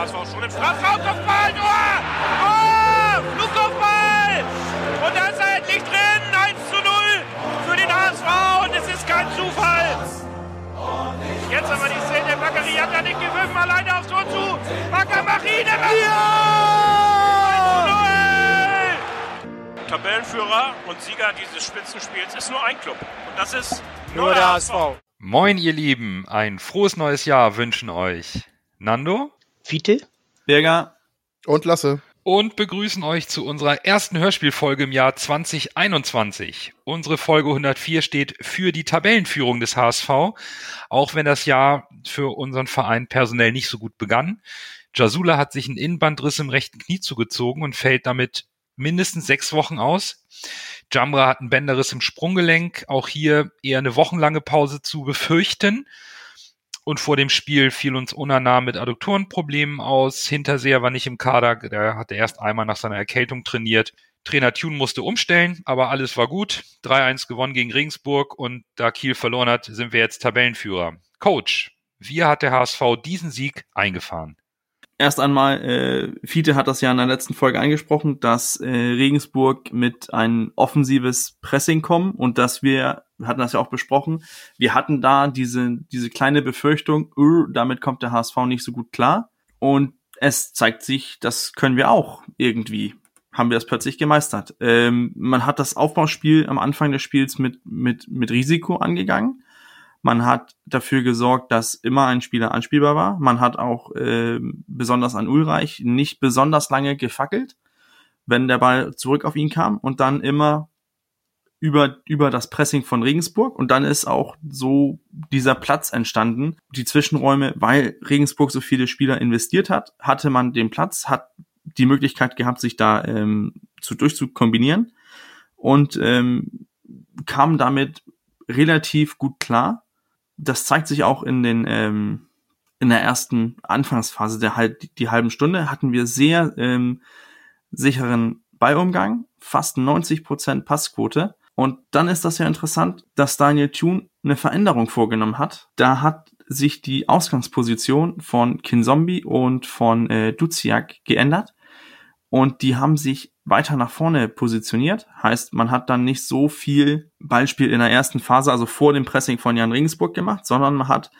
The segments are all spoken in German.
HSV schon im Strafraum, Kopfball, Tor! Oh, Flugkopfball! Und da ist er endlich drin, 1 zu 0 für den HSV und es ist kein Zufall. Jetzt aber die Szene, Bakary hat er nicht gewürfen, alleine aufs Tor zu. Bakker, mach ihn, ja! Tabellenführer und Sieger dieses Spitzenspiels ist nur ein Club. Und das ist nur, nur der HSV. Moin, ihr Lieben. Ein frohes neues Jahr wünschen euch Nando, Fiete, Birger und Lasse. Und begrüßen euch zu unserer ersten Hörspielfolge im Jahr 2021. Unsere Folge 104 steht für die Tabellenführung des HSV, auch wenn das Jahr für unseren Verein personell nicht so gut begann. Jasula hat sich einen Innenbandriss im rechten Knie zugezogen und fällt damit mindestens sechs Wochen aus. Jamra hat einen Bänderriss im Sprunggelenk, auch hier eher eine wochenlange Pause zu befürchten. Und vor dem Spiel fiel uns Unana mit Adduktorenproblemen aus. Hinterseher war nicht im Kader, der hatte erst einmal nach seiner Erkältung trainiert. Trainer Thun musste umstellen, aber alles war gut. 3-1 gewonnen gegen Regensburg und da Kiel verloren hat, sind wir jetzt Tabellenführer. Coach, wie hat der HSV diesen Sieg eingefahren? Erst einmal, äh, Fiete hat das ja in der letzten Folge angesprochen, dass äh, Regensburg mit ein offensives Pressing kommt und dass wir, wir hatten das ja auch besprochen, wir hatten da diese, diese kleine Befürchtung, uh, damit kommt der HSV nicht so gut klar. Und es zeigt sich, das können wir auch irgendwie. Haben wir das plötzlich gemeistert. Ähm, man hat das Aufbauspiel am Anfang des Spiels mit, mit, mit Risiko angegangen man hat dafür gesorgt, dass immer ein Spieler anspielbar war. Man hat auch äh, besonders an Ulreich nicht besonders lange gefackelt, wenn der Ball zurück auf ihn kam und dann immer über, über das Pressing von Regensburg und dann ist auch so dieser Platz entstanden. Die Zwischenräume, weil Regensburg so viele Spieler investiert hat, hatte man den Platz, hat die Möglichkeit gehabt, sich da ähm, zu durchzukombinieren und ähm, kam damit relativ gut klar das zeigt sich auch in den ähm, in der ersten Anfangsphase der halt die halben Stunde hatten wir sehr ähm, sicheren Ballumgang, fast 90 Prozent Passquote. Und dann ist das ja interessant, dass Daniel Thune eine Veränderung vorgenommen hat. Da hat sich die Ausgangsposition von Kinzombie und von äh, Duziak geändert. Und die haben sich weiter nach vorne positioniert. Heißt, man hat dann nicht so viel Ballspiel in der ersten Phase, also vor dem Pressing von Jan Regensburg gemacht, sondern man hat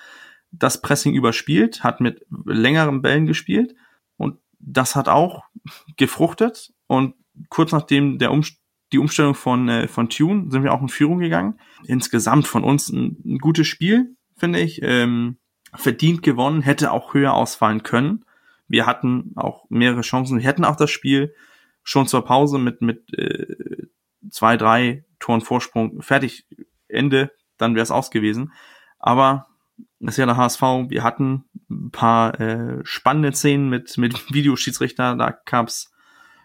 das Pressing überspielt, hat mit längeren Bällen gespielt und das hat auch gefruchtet und kurz nachdem der um die Umstellung von, äh, von Tune sind wir auch in Führung gegangen. Insgesamt von uns ein, ein gutes Spiel, finde ich. Ähm, verdient gewonnen, hätte auch höher ausfallen können. Wir hatten auch mehrere Chancen. Wir hätten auch das Spiel schon zur Pause mit, mit äh, zwei, drei Toren Vorsprung fertig, Ende, dann wäre es aus gewesen. Aber das ist ja der HSV, wir hatten ein paar äh, spannende Szenen mit, mit Videoschiedsrichter, da gab's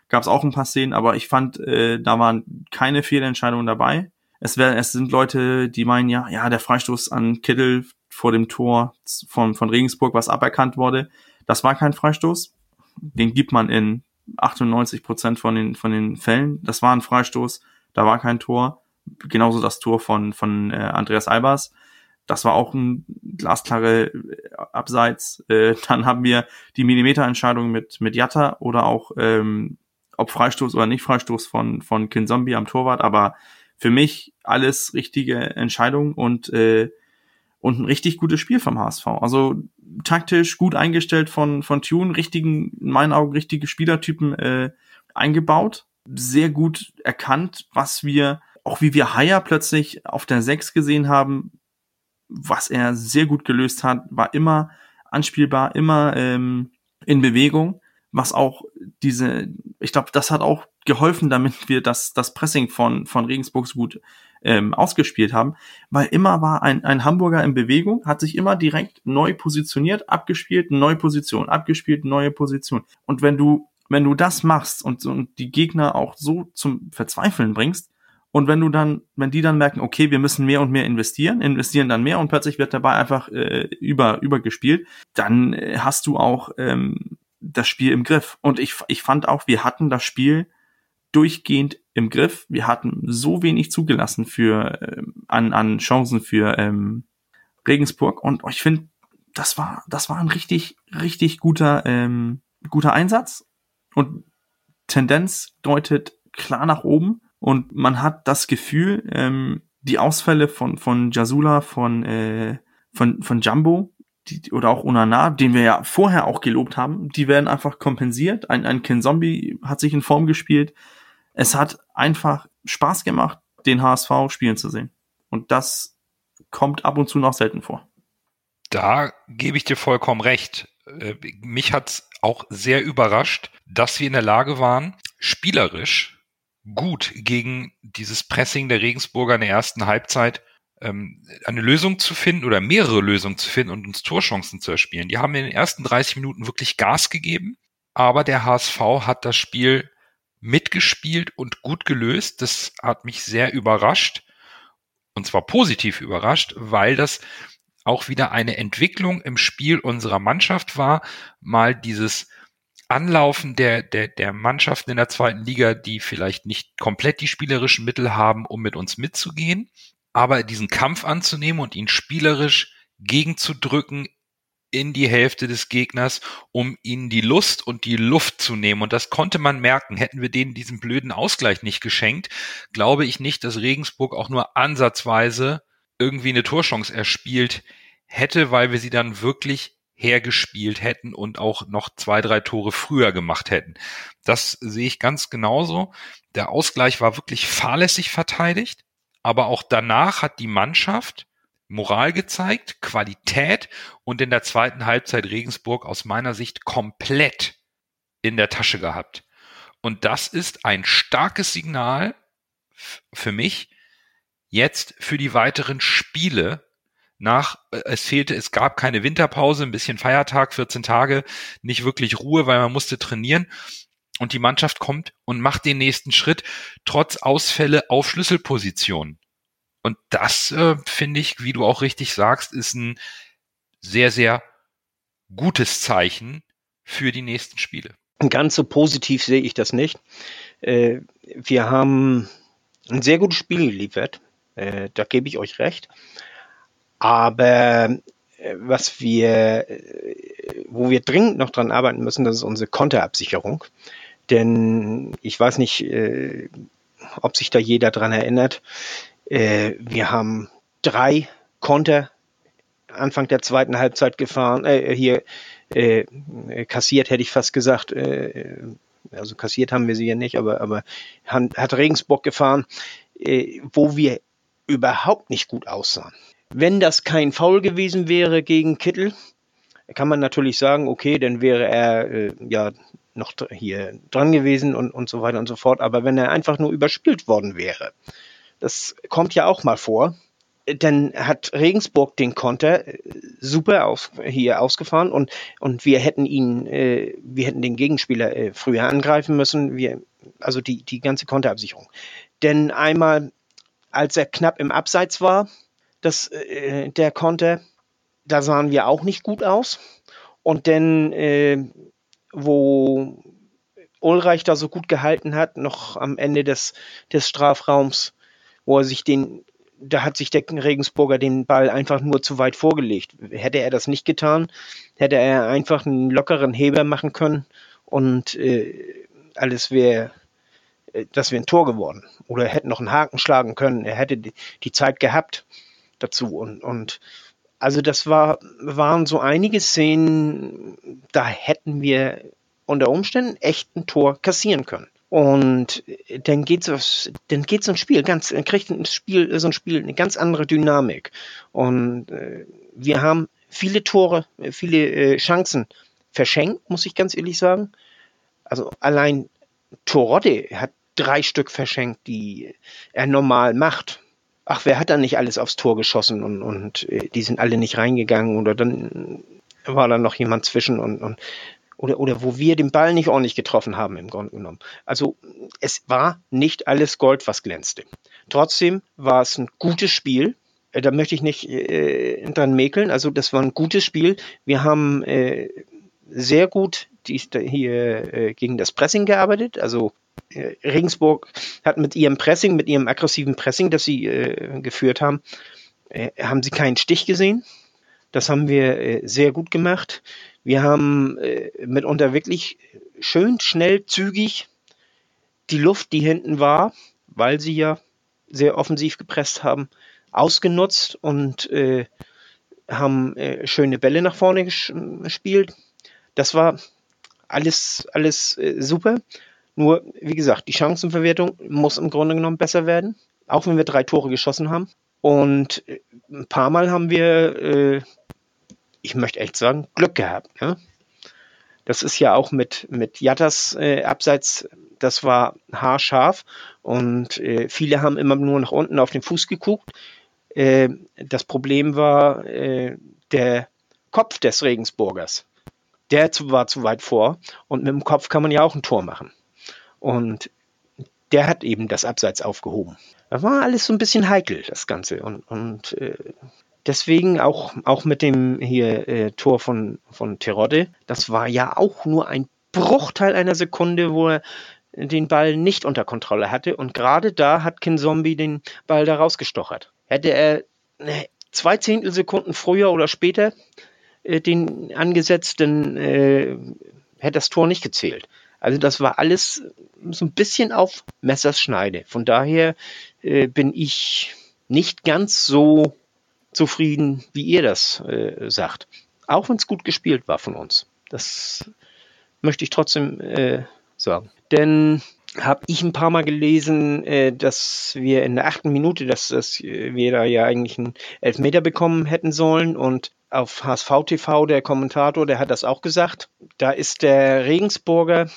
gab's auch ein paar Szenen, aber ich fand, äh, da waren keine Fehlentscheidungen dabei. Es, wär, es sind Leute, die meinen ja, ja, der Freistoß an Kittel vor dem Tor von, von Regensburg, was aberkannt wurde, das war kein Freistoß. Den gibt man in 98 Prozent von den, von den Fällen. Das war ein Freistoß, da war kein Tor. Genauso das Tor von, von äh, Andreas Albers. Das war auch ein glasklare äh, Abseits. Äh, dann haben wir die Millimeterentscheidung mit, mit Jatta oder auch ähm, ob Freistoß oder nicht Freistoß von, von Kinzombie am Torwart. Aber für mich alles richtige Entscheidung und, äh, und ein richtig gutes Spiel vom HSV. Also taktisch gut eingestellt von, von Tune, richtigen, in meinen Augen richtige Spielertypen äh, eingebaut, sehr gut erkannt, was wir, auch wie wir Haier plötzlich auf der 6 gesehen haben, was er sehr gut gelöst hat, war immer anspielbar, immer ähm, in Bewegung, was auch diese, ich glaube, das hat auch geholfen, damit wir das, das Pressing von, von Regensburg so gut ähm, ausgespielt haben, weil immer war ein, ein Hamburger in Bewegung, hat sich immer direkt neu positioniert, abgespielt, neue Position, abgespielt, neue Position. Und wenn du, wenn du das machst und, und die Gegner auch so zum Verzweifeln bringst, und wenn du dann, wenn die dann merken, okay, wir müssen mehr und mehr investieren, investieren dann mehr und plötzlich wird dabei einfach äh, über übergespielt, dann äh, hast du auch ähm, das Spiel im Griff. Und ich, ich fand auch, wir hatten das Spiel durchgehend im Griff. Wir hatten so wenig zugelassen für äh, an, an Chancen für ähm, Regensburg und ich finde, das war, das war ein richtig, richtig guter, ähm, guter Einsatz und Tendenz deutet klar nach oben und man hat das Gefühl, ähm, die Ausfälle von, von Jasula, von, äh, von, von Jumbo, die, oder auch Unana, den wir ja vorher auch gelobt haben, die werden einfach kompensiert. Ein, ein Ken Zombie hat sich in Form gespielt. Es hat einfach Spaß gemacht, den HSV spielen zu sehen. Und das kommt ab und zu noch selten vor. Da gebe ich dir vollkommen recht. Äh, mich hat's auch sehr überrascht, dass wir in der Lage waren, spielerisch gut gegen dieses Pressing der Regensburger in der ersten Halbzeit ähm, eine Lösung zu finden oder mehrere Lösungen zu finden und uns Torchancen zu erspielen. Die haben in den ersten 30 Minuten wirklich Gas gegeben, aber der HSV hat das Spiel mitgespielt und gut gelöst. Das hat mich sehr überrascht. Und zwar positiv überrascht, weil das auch wieder eine Entwicklung im Spiel unserer Mannschaft war, mal dieses Anlaufen der, der, der Mannschaften in der zweiten Liga, die vielleicht nicht komplett die spielerischen Mittel haben, um mit uns mitzugehen, aber diesen Kampf anzunehmen und ihn spielerisch gegenzudrücken in die Hälfte des Gegners, um ihnen die Lust und die Luft zu nehmen. Und das konnte man merken. Hätten wir denen diesen blöden Ausgleich nicht geschenkt, glaube ich nicht, dass Regensburg auch nur ansatzweise irgendwie eine Torchance erspielt hätte, weil wir sie dann wirklich hergespielt hätten und auch noch zwei, drei Tore früher gemacht hätten. Das sehe ich ganz genauso. Der Ausgleich war wirklich fahrlässig verteidigt, aber auch danach hat die Mannschaft Moral gezeigt, Qualität und in der zweiten Halbzeit Regensburg aus meiner Sicht komplett in der Tasche gehabt. Und das ist ein starkes Signal für mich jetzt für die weiteren Spiele nach, äh, es fehlte, es gab keine Winterpause, ein bisschen Feiertag, 14 Tage, nicht wirklich Ruhe, weil man musste trainieren. Und die Mannschaft kommt und macht den nächsten Schritt, trotz Ausfälle auf Schlüsselpositionen. Und das äh, finde ich, wie du auch richtig sagst, ist ein sehr, sehr gutes Zeichen für die nächsten Spiele. Ganz so positiv sehe ich das nicht. Äh, wir haben ein sehr gutes Spiel geliefert. Äh, da gebe ich euch recht. Aber äh, was wir, äh, wo wir dringend noch dran arbeiten müssen, das ist unsere Konterabsicherung. Denn ich weiß nicht, äh, ob sich da jeder dran erinnert. Äh, wir haben drei Konter Anfang der zweiten Halbzeit gefahren, äh, hier äh, kassiert, hätte ich fast gesagt. Äh, also kassiert haben wir sie ja nicht, aber, aber hat Regensburg gefahren, äh, wo wir überhaupt nicht gut aussahen. Wenn das kein Foul gewesen wäre gegen Kittel, kann man natürlich sagen, okay, dann wäre er äh, ja noch hier dran gewesen und, und so weiter und so fort. Aber wenn er einfach nur überspielt worden wäre, das kommt ja auch mal vor. Dann hat Regensburg den Konter äh, super aus, hier ausgefahren und, und wir hätten ihn, äh, wir hätten den Gegenspieler äh, früher angreifen müssen. Wir, also die, die ganze Konterabsicherung. Denn einmal, als er knapp im Abseits war, das, äh, der Konter, da sahen wir auch nicht gut aus. Und dann, äh, wo Ulreich da so gut gehalten hat, noch am Ende des, des Strafraums, wo er sich den, da hat sich der Regensburger den Ball einfach nur zu weit vorgelegt. Hätte er das nicht getan, hätte er einfach einen lockeren Heber machen können und äh, alles wäre, äh, das wäre ein Tor geworden. Oder er hätte noch einen Haken schlagen können. Er hätte die, Zeit gehabt dazu und, und also das war, waren so einige Szenen, da hätten wir unter Umständen echt ein Tor kassieren können. Und dann geht so, dann geht so ein Spiel ganz, dann kriegt ein Spiel, so ein Spiel eine ganz andere Dynamik. Und äh, wir haben viele Tore, viele äh, Chancen verschenkt, muss ich ganz ehrlich sagen. Also allein Torotte hat drei Stück verschenkt, die er normal macht. Ach, wer hat da nicht alles aufs Tor geschossen und, und äh, die sind alle nicht reingegangen oder dann war da noch jemand zwischen und, und oder, oder wo wir den Ball nicht ordentlich getroffen haben im Grunde genommen. Also es war nicht alles Gold, was glänzte. Trotzdem war es ein gutes Spiel. Äh, da möchte ich nicht äh, dran mäkeln. Also das war ein gutes Spiel. Wir haben äh, sehr gut die, hier äh, gegen das Pressing gearbeitet. Also äh, Regensburg hat mit ihrem Pressing, mit ihrem aggressiven Pressing, das sie äh, geführt haben, haben sie keinen Stich gesehen. Das haben wir äh, sehr gut gemacht. Wir haben äh, mitunter wirklich schön, schnell, zügig die Luft, die hinten war, weil sie ja sehr offensiv gepresst haben, ausgenutzt und äh, haben äh, schöne Bälle nach vorne gespielt. Das war alles, alles äh, super. Nur, wie gesagt, die Chancenverwertung muss im Grunde genommen besser werden, auch wenn wir drei Tore geschossen haben. Und äh, ein paar Mal haben wir, äh, ich möchte echt sagen, Glück gehabt. Ne? Das ist ja auch mit, mit Jattas äh, Abseits, das war haarscharf und äh, viele haben immer nur nach unten auf den Fuß geguckt. Äh, das Problem war äh, der Kopf des Regensburgers. Der war zu weit vor und mit dem Kopf kann man ja auch ein Tor machen. Und der hat eben das Abseits aufgehoben. Das war alles so ein bisschen heikel, das Ganze. Und, und äh, deswegen auch, auch mit dem hier äh, Tor von, von Terodde, das war ja auch nur ein Bruchteil einer Sekunde, wo er den Ball nicht unter Kontrolle hatte. Und gerade da hat Kinzombie den Ball da rausgestochert. Hätte er ne, zwei Zehntelsekunden früher oder später äh, den angesetzt, dann äh, hätte das Tor nicht gezählt. Also das war alles so ein bisschen auf Messers Schneide. Von daher äh, bin ich nicht ganz so zufrieden, wie ihr das äh, sagt. Auch wenn es gut gespielt war von uns. Das möchte ich trotzdem äh, sagen. Denn habe ich ein paar Mal gelesen, äh, dass wir in der achten Minute, dass, dass wir da ja eigentlich einen Elfmeter bekommen hätten sollen und auf HSV TV, der Kommentator, der hat das auch gesagt. Da ist der Regensburger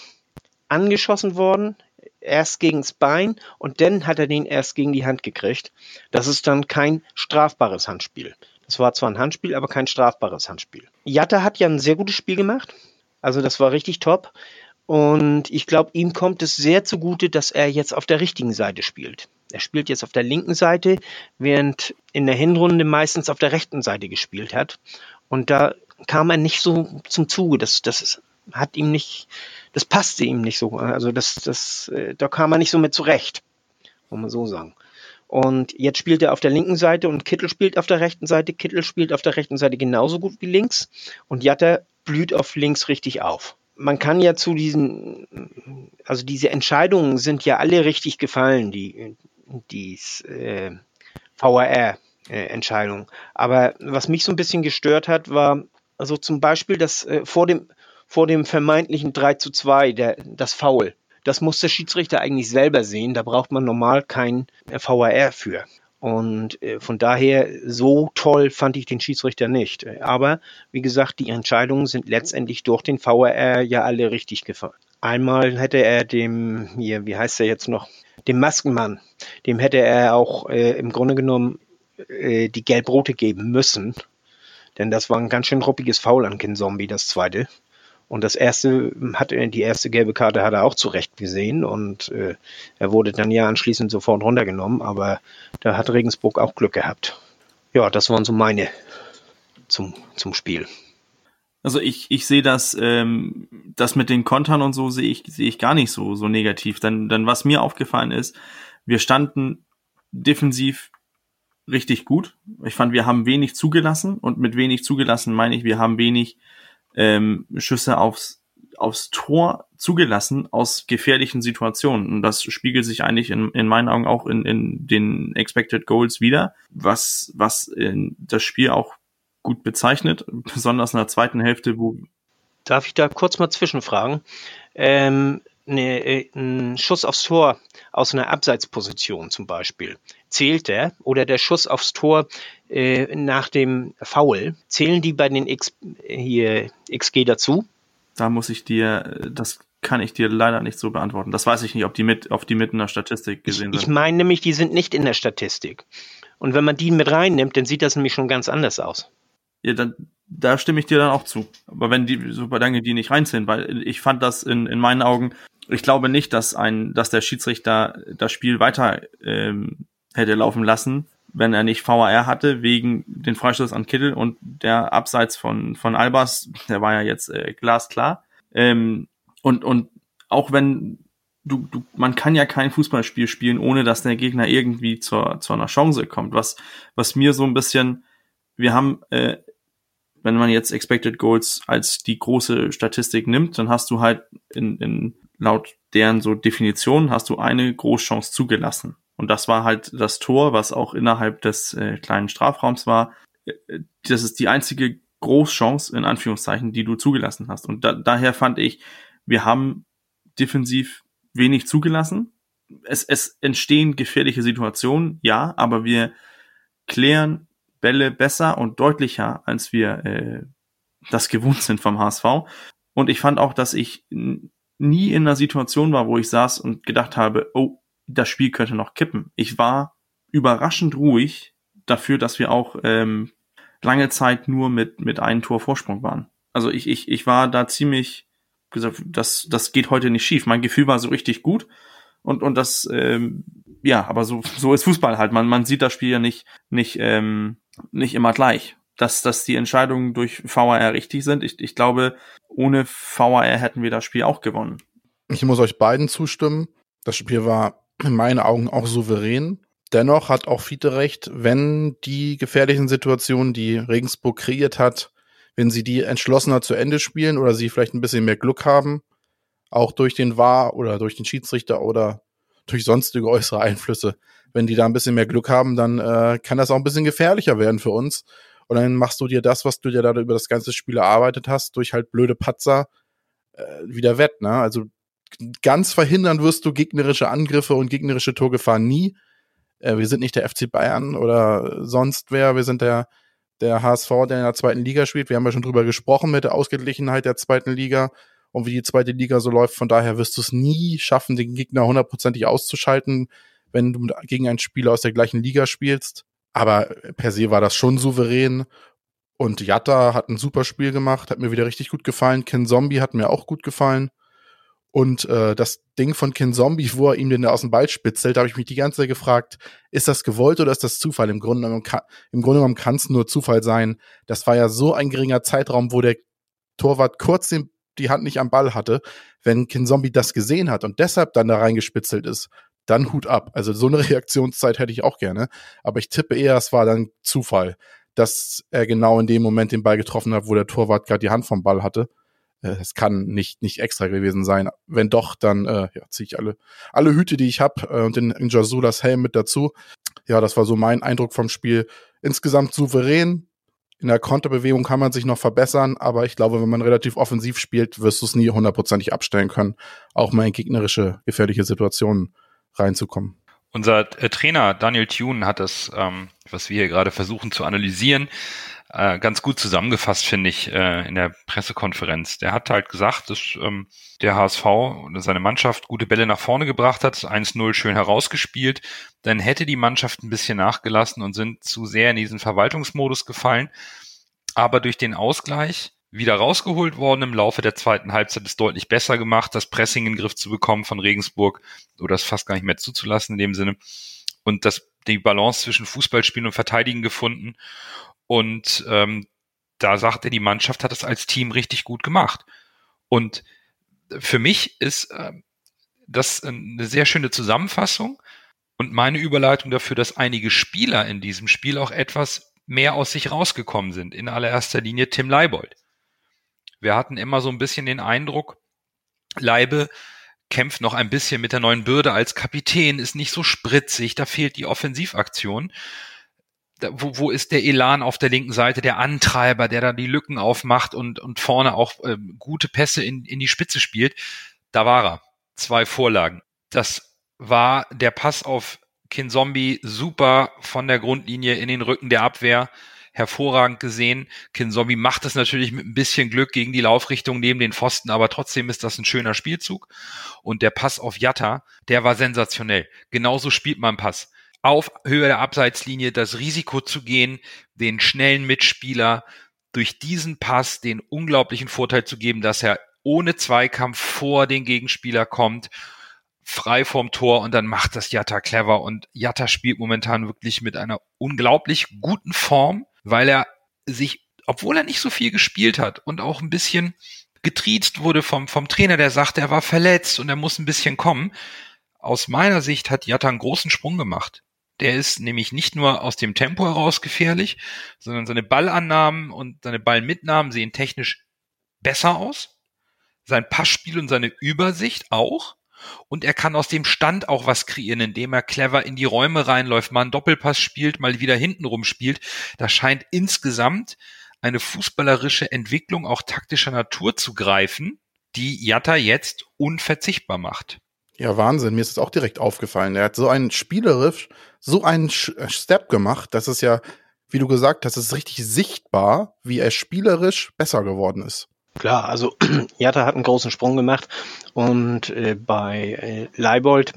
angeschossen worden, erst gegens Bein und dann hat er den erst gegen die Hand gekriegt. Das ist dann kein strafbares Handspiel. Das war zwar ein Handspiel, aber kein strafbares Handspiel. Jatta hat ja ein sehr gutes Spiel gemacht. Also das war richtig top. Und ich glaube, ihm kommt es sehr zugute, dass er jetzt auf der richtigen Seite spielt. Er spielt jetzt auf der linken Seite, während in der Hinrunde meistens auf der rechten Seite gespielt hat. Und da kam er nicht so zum Zuge. Das, das hat ihm nicht, das passte ihm nicht so. Also das, das, äh, da kam er nicht so mit zurecht, muss man so sagen. Und jetzt spielt er auf der linken Seite und Kittel spielt auf der rechten Seite. Kittel spielt auf der rechten Seite genauso gut wie links. Und Jatta blüht auf links richtig auf man kann ja zu diesen, also diese Entscheidungen sind ja alle richtig gefallen, die, die äh, VAR-Entscheidung. Äh, Aber was mich so ein bisschen gestört hat, war also zum Beispiel das äh, vor dem vor dem vermeintlichen 3 zu 2, der, das Foul. Das muss der Schiedsrichter eigentlich selber sehen. Da braucht man normal kein VAR für. Und äh, von daher, so toll fand ich den Schiedsrichter nicht. Aber wie gesagt, die Entscheidungen sind letztendlich durch den VAR ja alle richtig gefallen. Einmal hätte er dem, hier, wie heißt er jetzt noch, dem Maskenmann, dem hätte er auch äh, im Grunde genommen äh, die Gelb-Rote geben müssen. Denn das war ein ganz schön ruppiges Foul an Kin Zombie, das zweite. Und das erste hat die erste gelbe Karte hat er auch zurecht gesehen und äh, er wurde dann ja anschließend sofort runtergenommen, aber da hat Regensburg auch Glück gehabt. Ja, das waren so meine zum, zum Spiel. Also ich, ich sehe das, ähm, das mit den Kontern und so sehe ich, sehe ich gar nicht so, so negativ. Denn, denn was mir aufgefallen ist, wir standen defensiv richtig gut. Ich fand, wir haben wenig zugelassen und mit wenig zugelassen meine ich, wir haben wenig ähm, Schüsse aufs, aufs Tor zugelassen aus gefährlichen Situationen. Und das spiegelt sich eigentlich in, in meinen Augen auch in, in den Expected Goals wieder, was, was in das Spiel auch gut bezeichnet, besonders in der zweiten Hälfte, wo. Darf ich da kurz mal zwischenfragen? Ähm, eine, äh, ein Schuss aufs Tor aus einer Abseitsposition zum Beispiel, zählt der? Oder der Schuss aufs Tor äh, nach dem Foul, zählen die bei den X, hier XG dazu? Da muss ich dir, das kann ich dir leider nicht so beantworten. Das weiß ich nicht, ob die mit, auf die mit in der Statistik gesehen ich, sind. Ich meine nämlich, die sind nicht in der Statistik. Und wenn man die mit reinnimmt, dann sieht das nämlich schon ganz anders aus. Ja, dann, da stimme ich dir dann auch zu. Aber wenn die super Danke die nicht reinziehen, weil ich fand das in, in meinen Augen ich glaube nicht, dass ein, dass der Schiedsrichter das Spiel weiter ähm, hätte laufen lassen, wenn er nicht VAR hatte, wegen den Freistoß an Kittel und der Abseits von, von Albers, der war ja jetzt äh, glasklar. Ähm, und, und auch wenn du, du, man kann ja kein Fußballspiel spielen, ohne dass der Gegner irgendwie zur, zu einer Chance kommt. Was, was mir so ein bisschen, wir haben äh, wenn man jetzt Expected Goals als die große Statistik nimmt, dann hast du halt in, in laut deren so Definition hast du eine Großchance zugelassen. Und das war halt das Tor, was auch innerhalb des äh, kleinen Strafraums war. Äh, das ist die einzige Großchance, in Anführungszeichen, die du zugelassen hast. Und da, daher fand ich, wir haben defensiv wenig zugelassen. Es, es entstehen gefährliche Situationen, ja, aber wir klären Bälle besser und deutlicher, als wir äh, das gewohnt sind vom HSV. Und ich fand auch, dass ich nie in einer Situation war, wo ich saß und gedacht habe, oh, das Spiel könnte noch kippen. Ich war überraschend ruhig dafür, dass wir auch ähm, lange Zeit nur mit, mit einem Tor Vorsprung waren. Also ich, ich, ich war da ziemlich gesagt, das, das geht heute nicht schief. Mein Gefühl war so richtig gut. Und, und das, ähm, ja, aber so, so ist Fußball halt. Man, man sieht das Spiel ja nicht, nicht, ähm, nicht immer gleich. Dass, dass die Entscheidungen durch VAR richtig sind. Ich, ich glaube, ohne VAR hätten wir das Spiel auch gewonnen. Ich muss euch beiden zustimmen. Das Spiel war in meinen Augen auch souverän. Dennoch hat auch Fiete recht, wenn die gefährlichen Situationen, die Regensburg kreiert hat, wenn sie die entschlossener zu Ende spielen oder sie vielleicht ein bisschen mehr Glück haben, auch durch den VAR oder durch den Schiedsrichter oder durch sonstige äußere Einflüsse, wenn die da ein bisschen mehr Glück haben, dann äh, kann das auch ein bisschen gefährlicher werden für uns. Und dann machst du dir das, was du dir da über das ganze Spiel erarbeitet hast, durch halt blöde Patzer äh, wieder wett. Ne? Also ganz verhindern wirst du gegnerische Angriffe und gegnerische Torgefahr nie. Äh, wir sind nicht der FC Bayern oder sonst wer. Wir sind der, der HSV, der in der zweiten Liga spielt. Wir haben ja schon drüber gesprochen mit der Ausgeglichenheit der zweiten Liga und wie die zweite Liga so läuft. Von daher wirst du es nie schaffen, den Gegner hundertprozentig auszuschalten, wenn du gegen einen Spieler aus der gleichen Liga spielst. Aber per se war das schon souverän. Und Jatta hat ein super Spiel gemacht, hat mir wieder richtig gut gefallen. Ken Zombie hat mir auch gut gefallen. Und äh, das Ding von Ken Zombie, wo er ihm den aus dem Ball spitzelt, da habe ich mich die ganze Zeit gefragt, ist das gewollt oder ist das Zufall? Im Grunde genommen, kann, im Grunde genommen kann es nur Zufall sein. Das war ja so ein geringer Zeitraum, wo der Torwart kurz den, die Hand nicht am Ball hatte. Wenn Ken Zombie das gesehen hat und deshalb dann da reingespitzelt ist, dann Hut ab. Also so eine Reaktionszeit hätte ich auch gerne. Aber ich tippe eher, es war dann Zufall, dass er genau in dem Moment den Ball getroffen hat, wo der Torwart gerade die Hand vom Ball hatte. Äh, es kann nicht, nicht extra gewesen sein. Wenn doch, dann äh, ja, ziehe ich alle, alle Hüte, die ich habe äh, und den Jasulas Helm mit dazu. Ja, das war so mein Eindruck vom Spiel. Insgesamt souverän. In der Konterbewegung kann man sich noch verbessern, aber ich glaube, wenn man relativ offensiv spielt, wirst du es nie hundertprozentig abstellen können, auch mal in gegnerische, gefährliche Situationen reinzukommen. Unser äh, Trainer Daniel Thune hat das, ähm, was wir hier gerade versuchen zu analysieren, äh, ganz gut zusammengefasst, finde ich, äh, in der Pressekonferenz. Der hat halt gesagt, dass ähm, der HSV und seine Mannschaft gute Bälle nach vorne gebracht hat, 1-0 schön herausgespielt. Dann hätte die Mannschaft ein bisschen nachgelassen und sind zu sehr in diesen Verwaltungsmodus gefallen. Aber durch den Ausgleich wieder rausgeholt worden im Laufe der zweiten Halbzeit, ist deutlich besser gemacht, das Pressing in den Griff zu bekommen von Regensburg oder das fast gar nicht mehr zuzulassen in dem Sinne. Und das, die Balance zwischen Fußballspielen und Verteidigen gefunden. Und ähm, da sagt er, die Mannschaft hat es als Team richtig gut gemacht. Und für mich ist äh, das eine sehr schöne Zusammenfassung und meine Überleitung dafür, dass einige Spieler in diesem Spiel auch etwas mehr aus sich rausgekommen sind. In allererster Linie Tim Leibold. Wir hatten immer so ein bisschen den Eindruck, Leibe kämpft noch ein bisschen mit der neuen Bürde als Kapitän, ist nicht so spritzig, da fehlt die Offensivaktion wo, wo ist der Elan auf der linken Seite, der Antreiber, der da die Lücken aufmacht und, und vorne auch ähm, gute Pässe in, in die Spitze spielt? Da war er. Zwei Vorlagen. Das war der Pass auf Kinzombie super von der Grundlinie in den Rücken der Abwehr. Hervorragend gesehen. Kinzombie macht es natürlich mit ein bisschen Glück gegen die Laufrichtung neben den Pfosten, aber trotzdem ist das ein schöner Spielzug. Und der Pass auf Jatta, der war sensationell. Genauso spielt man Pass auf Höhe der Abseitslinie das Risiko zu gehen, den schnellen Mitspieler durch diesen Pass den unglaublichen Vorteil zu geben, dass er ohne Zweikampf vor den Gegenspieler kommt, frei vom Tor und dann macht das Jatta clever und Jatta spielt momentan wirklich mit einer unglaublich guten Form, weil er sich, obwohl er nicht so viel gespielt hat und auch ein bisschen getriezt wurde vom, vom Trainer, der sagte, er war verletzt und er muss ein bisschen kommen. Aus meiner Sicht hat Jatta einen großen Sprung gemacht Der ist nämlich nicht nur aus dem Tempo heraus gefährlich, sondern seine Ballannahmen und seine Ballmitnahmen sehen technisch besser aus. Sein Passspiel und seine Übersicht auch. Und er kann aus dem Stand auch was kreieren, indem er clever in die Räume reinläuft, mal einen Doppelpass spielt, mal wieder hintenrum spielt. Da scheint insgesamt eine fußballerische Entwicklung auch taktischer Natur zu greifen, die Jatta jetzt unverzichtbar macht. Ja, Wahnsinn. Mir ist es auch direkt aufgefallen. Er hat so einen spielerisch, so einen äh, Step gemacht, dass es ja, wie du gesagt hast, es ist richtig sichtbar, wie er spielerisch besser geworden ist. Klar, also Jatta hat einen großen Sprung gemacht und äh, bei äh, Leibold,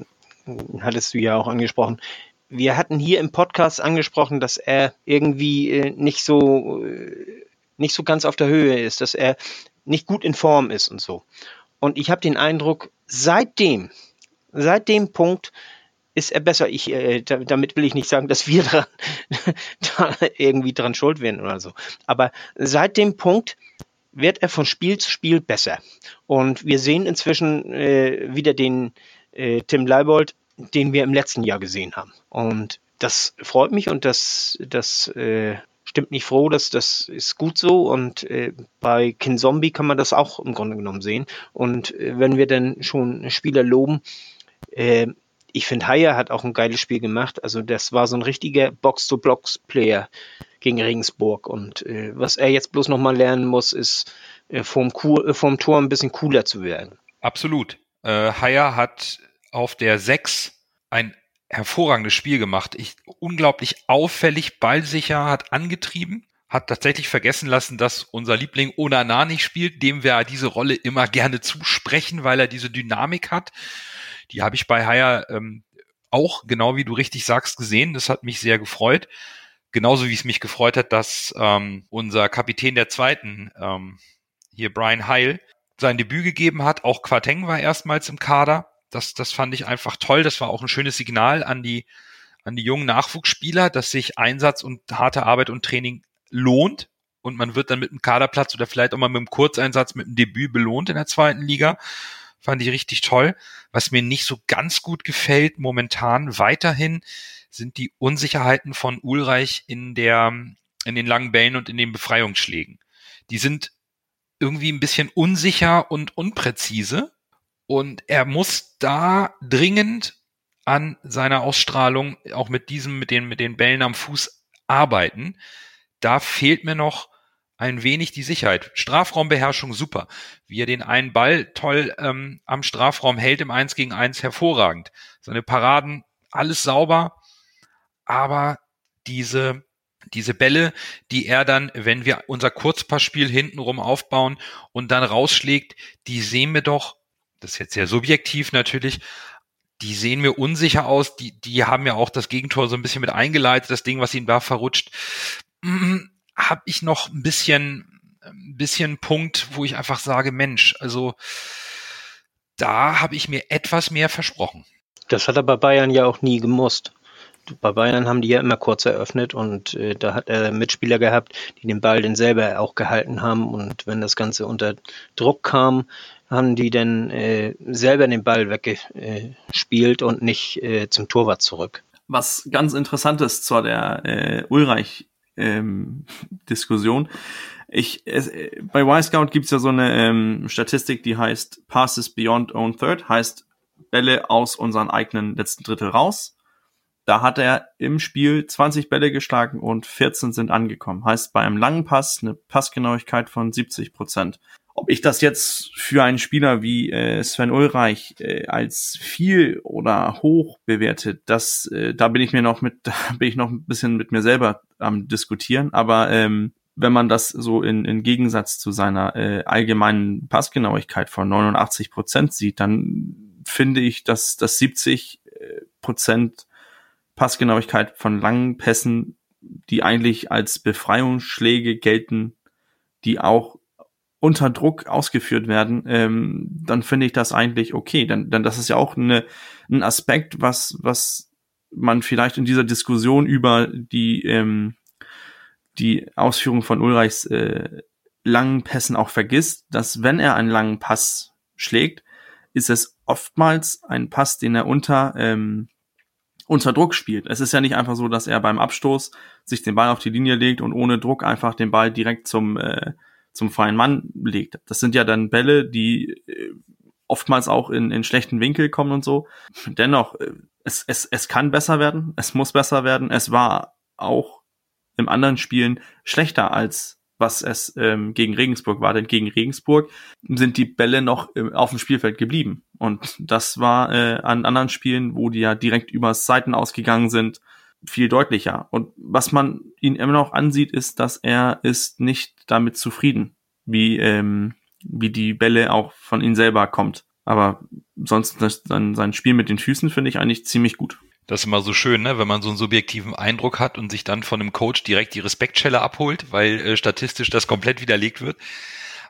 hattest du ja auch angesprochen, wir hatten hier im Podcast angesprochen, dass er irgendwie äh, nicht so äh, nicht so ganz auf der Höhe ist, dass er nicht gut in Form ist und so. Und ich habe den Eindruck, seitdem, seit dem Punkt ist er besser. Ich, äh, damit will ich nicht sagen, dass wir dran, da irgendwie dran schuld werden oder so. Aber seit dem Punkt wird er von Spiel zu Spiel besser. Und wir sehen inzwischen äh, wieder den äh, Tim Leibold, den wir im letzten Jahr gesehen haben. Und das freut mich und das, das äh, stimmt mich froh, dass das ist gut so. Und äh, bei Kin Zombie kann man das auch im Grunde genommen sehen. Und äh, wenn wir dann schon Spieler loben, äh, ich finde, Haier hat auch ein geiles Spiel gemacht. Also das war so ein richtiger Box-to-Blocks-Player gegen Regensburg. Und äh, was er jetzt bloß nochmal lernen muss, ist äh, vom, äh, vom Tor ein bisschen cooler zu werden. Absolut. Äh, Haier hat auf der 6 ein hervorragendes Spiel gemacht. Ich, unglaublich auffällig, ballsicher, hat angetrieben, hat tatsächlich vergessen lassen, dass unser Liebling Onana nicht spielt, dem wir diese Rolle immer gerne zusprechen, weil er diese Dynamik hat. Die habe ich bei Haier ähm, auch, genau wie du richtig sagst, gesehen. Das hat mich sehr gefreut. Genauso wie es mich gefreut hat, dass ähm, unser Kapitän der zweiten, ähm, hier Brian Heil, sein Debüt gegeben hat. Auch Quateng war erstmals im Kader. Das, das fand ich einfach toll. Das war auch ein schönes Signal an die, an die jungen Nachwuchsspieler, dass sich Einsatz und harte Arbeit und Training lohnt. Und man wird dann mit einem Kaderplatz oder vielleicht auch mal mit einem Kurzeinsatz, mit einem Debüt belohnt in der zweiten Liga. Fand ich richtig toll. Was mir nicht so ganz gut gefällt momentan weiterhin sind die Unsicherheiten von Ulreich in der, in den langen Bällen und in den Befreiungsschlägen. Die sind irgendwie ein bisschen unsicher und unpräzise. Und er muss da dringend an seiner Ausstrahlung, auch mit diesem, mit den, mit den Bällen am Fuß arbeiten. Da fehlt mir noch ein wenig die Sicherheit. Strafraumbeherrschung super. Wie er den einen Ball toll ähm, am Strafraum hält im 1 gegen 1 hervorragend. Seine Paraden, alles sauber aber diese diese Bälle, die er dann, wenn wir unser Kurzpassspiel hintenrum aufbauen und dann rausschlägt, die sehen wir doch, das ist jetzt sehr subjektiv natürlich, die sehen mir unsicher aus, die, die haben ja auch das Gegentor so ein bisschen mit eingeleitet, das Ding, was ihm da verrutscht. Habe ich noch ein bisschen, ein bisschen Punkt, wo ich einfach sage, Mensch, also da habe ich mir etwas mehr versprochen. Das hat er bei Bayern ja auch nie gemusst bei Bayern haben die ja immer kurz eröffnet und äh, da hat er Mitspieler gehabt, die den Ball dann selber auch gehalten haben und wenn das Ganze unter Druck kam, haben die dann äh, selber den Ball weggespielt und nicht äh, zum Torwart zurück. Was ganz interessant ist zu der äh, Ulreich ähm, Diskussion. Ich, es, bei Y-Scout gibt's ja so eine ähm, Statistik, die heißt Passes Beyond Own Third, heißt Bälle aus unseren eigenen letzten Drittel raus. Da hat er im Spiel 20 Bälle geschlagen und 14 sind angekommen. Heißt bei einem langen Pass eine Passgenauigkeit von 70 Prozent. Ob ich das jetzt für einen Spieler wie äh, Sven Ulreich äh, als viel oder hoch bewertet, das, äh, da bin ich mir noch mit, da bin ich noch ein bisschen mit mir selber am diskutieren. Aber ähm, wenn man das so in, in Gegensatz zu seiner äh, allgemeinen Passgenauigkeit von 89 Prozent sieht, dann finde ich, dass das 70 Prozent Passgenauigkeit von langen Pässen, die eigentlich als Befreiungsschläge gelten, die auch unter Druck ausgeführt werden, ähm, dann finde ich das eigentlich okay. Denn, denn das ist ja auch eine, ein Aspekt, was, was man vielleicht in dieser Diskussion über die, ähm, die Ausführung von Ulreichs äh, langen Pässen auch vergisst, dass wenn er einen langen Pass schlägt, ist es oftmals ein Pass, den er unter ähm, unter Druck spielt. Es ist ja nicht einfach so, dass er beim Abstoß sich den Ball auf die Linie legt und ohne Druck einfach den Ball direkt zum, äh, zum freien Mann legt. Das sind ja dann Bälle, die äh, oftmals auch in, in schlechten Winkel kommen und so. Dennoch, äh, es, es, es kann besser werden, es muss besser werden. Es war auch im anderen Spielen schlechter als was es ähm, gegen Regensburg war. Denn gegen Regensburg sind die Bälle noch äh, auf dem Spielfeld geblieben. Und das war äh, an anderen Spielen, wo die ja direkt übers Seiten ausgegangen sind, viel deutlicher. Und was man ihn immer noch ansieht, ist, dass er ist nicht damit zufrieden, wie, ähm, wie die Bälle auch von ihm selber kommt. Aber sonst das, sein, sein Spiel mit den Füßen finde ich eigentlich ziemlich gut. Das ist immer so schön, ne? wenn man so einen subjektiven Eindruck hat und sich dann von einem Coach direkt die Respektschelle abholt, weil äh, statistisch das komplett widerlegt wird.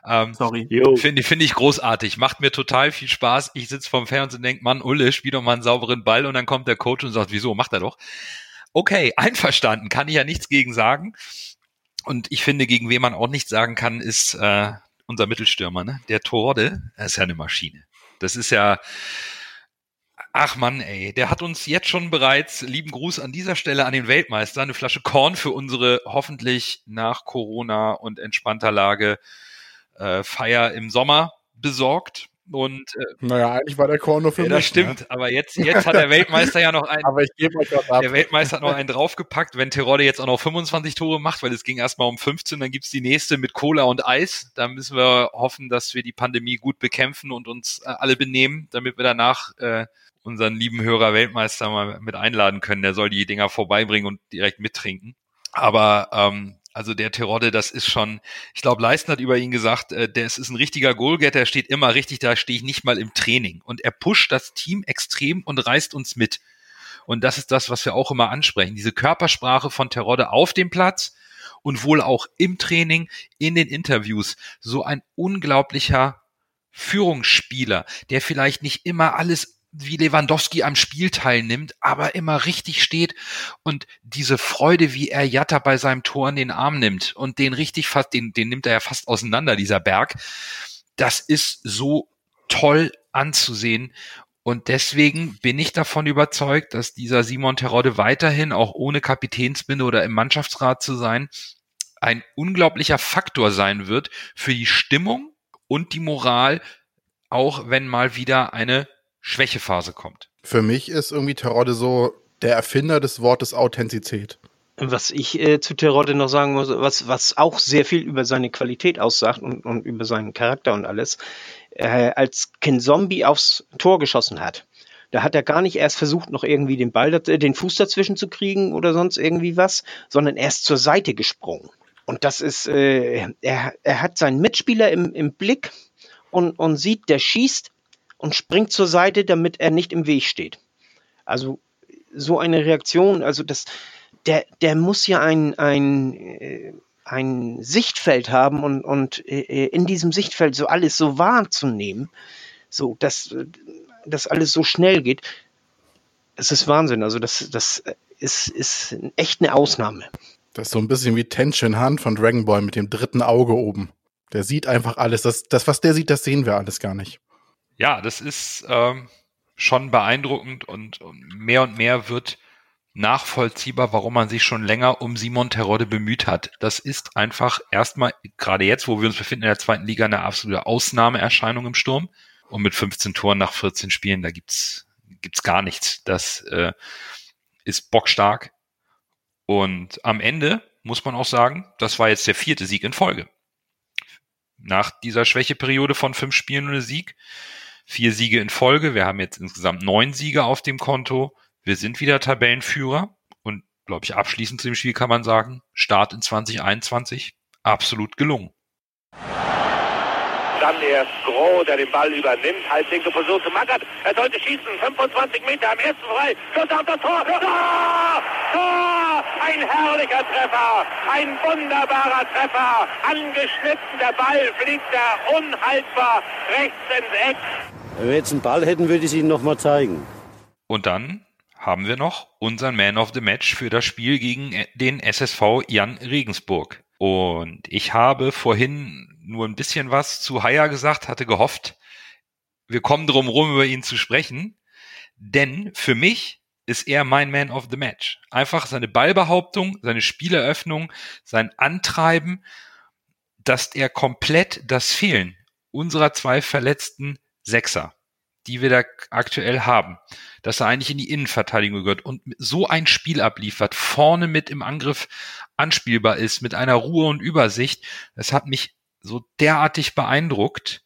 Ähm, Sorry. Finde find ich großartig. Macht mir total viel Spaß. Ich sitze vorm Fernseher und denke, Mann, Ulle, spiel doch mal einen sauberen Ball und dann kommt der Coach und sagt, wieso, macht er doch. Okay, einverstanden, kann ich ja nichts gegen sagen. Und ich finde, gegen wen man auch nichts sagen kann, ist äh, unser Mittelstürmer, ne? Der Torde, er ist ja eine Maschine. Das ist ja, Ach Mann, ey, der hat uns jetzt schon bereits, lieben Gruß an dieser Stelle an den Weltmeister, eine Flasche Korn für unsere hoffentlich nach Corona und entspannter Lage äh, Feier im Sommer besorgt. Und äh, naja, eigentlich war der Korn nur für ja, mich. Das stimmt, ne? aber jetzt, jetzt hat der Weltmeister ja noch einen. aber ich gebe euch was ab. Der Weltmeister hat noch einen draufgepackt, wenn Terodde jetzt auch noch 25 Tore macht, weil es ging erstmal um 15, dann gibt's die nächste mit Cola und Eis. Da müssen wir hoffen, dass wir die Pandemie gut bekämpfen und uns äh, alle benehmen, damit wir danach äh, unseren lieben Hörer Weltmeister mal mit einladen können. Der soll die Dinger vorbeibringen und direkt mittrinken. Aber ähm, also der Terodde, das ist schon, ich glaube, Leisten hat über ihn gesagt, äh, der ist, ist ein richtiger Goalgetter, er steht immer richtig, da stehe ich nicht mal im Training. Und er pusht das Team extrem und reißt uns mit. Und das ist das, was wir auch immer ansprechen. Diese Körpersprache von Terodde auf dem Platz und wohl auch im Training, in den Interviews. So ein unglaublicher Führungsspieler, der vielleicht nicht immer alles wie Lewandowski am Spiel teilnimmt, aber immer richtig steht und diese Freude, wie er Jatta bei seinem Tor in den Arm nimmt und den richtig fast, den, den nimmt er ja fast auseinander, dieser Berg. Das ist so toll anzusehen. Und deswegen bin ich davon überzeugt, dass dieser Simon Terodde weiterhin, auch ohne Kapitänsbinde oder im Mannschaftsrat zu sein, ein unglaublicher Faktor sein wird für die Stimmung und die Moral, auch wenn mal wieder eine Schwächephase kommt. Für mich ist irgendwie Terodde so der Erfinder des Wortes Authentizität. Was ich äh, zu Terodde noch sagen muss, was, was auch sehr viel über seine Qualität aussagt und, und über seinen Charakter und alles, äh, als Ken Zombie aufs Tor geschossen hat, da hat er gar nicht erst versucht, noch irgendwie den Ball, äh, den Fuß dazwischen zu kriegen oder sonst irgendwie was, sondern er ist zur Seite gesprungen. Und das ist, äh, er, er hat seinen Mitspieler im, im Blick und, und sieht, der schießt und springt zur Seite, damit er nicht im Weg steht. Also so eine Reaktion, also das, der, der muss ja ein, ein, äh, ein Sichtfeld haben und, und äh, in diesem Sichtfeld so alles so wahrzunehmen, so dass das alles so schnell geht. Es ist Wahnsinn. Also das, das ist, ist echt eine Ausnahme. Das ist so ein bisschen wie Tension Han von Dragon Ball mit dem dritten Auge oben. Der sieht einfach alles. Das, das, was der sieht, das sehen wir alles gar nicht ja, das ist ähm, schon beeindruckend und, und mehr und mehr wird nachvollziehbar, warum man sich schon länger um Simon Terodde bemüht hat. Das ist einfach erstmal, gerade jetzt, wo wir uns befinden in der zweiten Liga, eine absolute Ausnahmeerscheinung im Sturm. Und mit 15 Toren nach 14 Spielen, da gibt's gibt's gar nichts. Das äh, ist bockstark. Und am Ende muss man auch sagen, das war jetzt der vierte Sieg in Folge. Nach dieser Schwächeperiode von fünf Spielen ohne Sieg Vier Siege in Folge. Wir haben jetzt insgesamt neun Siege auf dem Konto. Wir sind wieder Tabellenführer. Und, glaube ich, abschließend zu dem Spiel kann man sagen, Start in 2021 absolut gelungen. Dann erst Groh, der den Ball übernimmt. Halblinke Position zu Mackert. Er sollte schießen. 25 Meter am ersten frei. Schuss auf das Tor. Tor! Tor! Ein herrlicher Treffer. Ein wunderbarer Treffer. Angeschnitten. Der Ball fliegt da unhaltbar rechts ins Eck. Wenn wir jetzt einen Ball hätten, würde ich es Ihnen nochmal zeigen. Und dann haben wir noch unseren Man of the Match für das Spiel gegen den SSV Jan Regensburg. Und ich habe vorhin nur ein bisschen was zu Haya gesagt, hatte gehofft, wir kommen drum rum, über ihn zu sprechen. Denn für mich ist er mein Man of the Match. Einfach seine Ballbehauptung, seine Spieleröffnung, sein Antreiben, dass er komplett das Fehlen unserer zwei verletzten Sechser, die wir da aktuell haben, dass er eigentlich in die Innenverteidigung gehört und so ein Spiel abliefert, vorne mit im Angriff anspielbar ist, mit einer Ruhe und Übersicht, das hat mich so derartig beeindruckt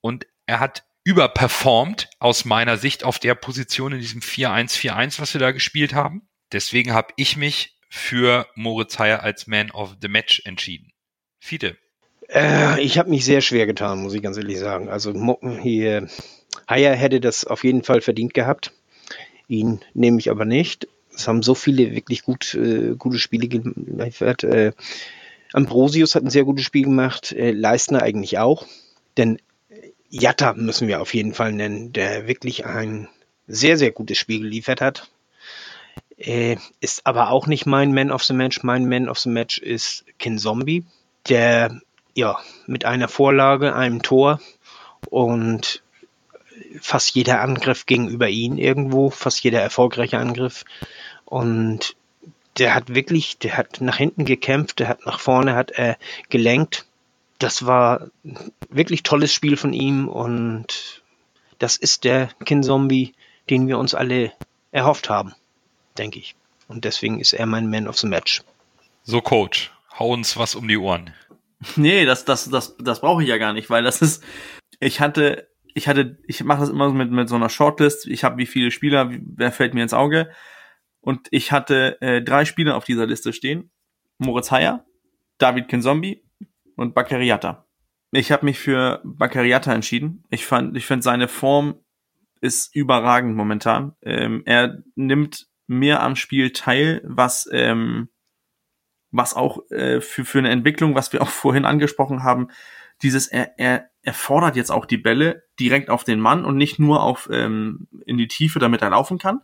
und er hat überperformt aus meiner Sicht auf der Position in diesem 4-1-4-1, was wir da gespielt haben. Deswegen habe ich mich für Moritz Heyer als Man of the Match entschieden. Fiete. Äh, ich habe mich sehr schwer getan, muss ich ganz ehrlich sagen. Also hier, Heyer hätte das auf jeden Fall verdient gehabt. Ihn nehme ich aber nicht. Es haben so viele wirklich gut, äh, gute Spiele geliefert. Äh, Ambrosius hat ein sehr gutes Spiel gemacht, äh, Leistner eigentlich auch. Denn Jatta müssen wir auf jeden Fall nennen, der wirklich ein sehr, sehr gutes Spiel geliefert hat. Äh, ist aber auch nicht mein Man of the Match. Mein Man of the Match ist Kin Zombie, der ja mit einer Vorlage, einem Tor und fast jeder Angriff ging über ihn irgendwo, fast jeder erfolgreiche Angriff. Und der hat wirklich, der hat nach hinten gekämpft, der hat nach vorne, hat er gelenkt das war wirklich tolles Spiel von ihm und das ist der Kin-Zombie, den wir uns alle erhofft haben, denke ich. Und deswegen ist er mein Man of the Match. So, Coach, hau uns was um die Ohren. Nee, das, das, das, das brauche ich ja gar nicht, weil das ist, ich hatte, ich hatte, ich mache das immer mit, mit so einer Shortlist. Ich habe wie viele Spieler, wer fällt mir ins Auge? Und ich hatte äh, drei Spieler auf dieser Liste stehen. Moritz Heyer, David Kinzombie und Baccariata. Ich habe mich für Baccariata entschieden. Ich fand, ich finde seine Form ist überragend momentan. Ähm, er nimmt mehr am Spiel teil, was ähm, was auch äh, für für eine Entwicklung, was wir auch vorhin angesprochen haben, dieses er, er, er fordert jetzt auch die Bälle direkt auf den Mann und nicht nur auf ähm, in die Tiefe, damit er laufen kann.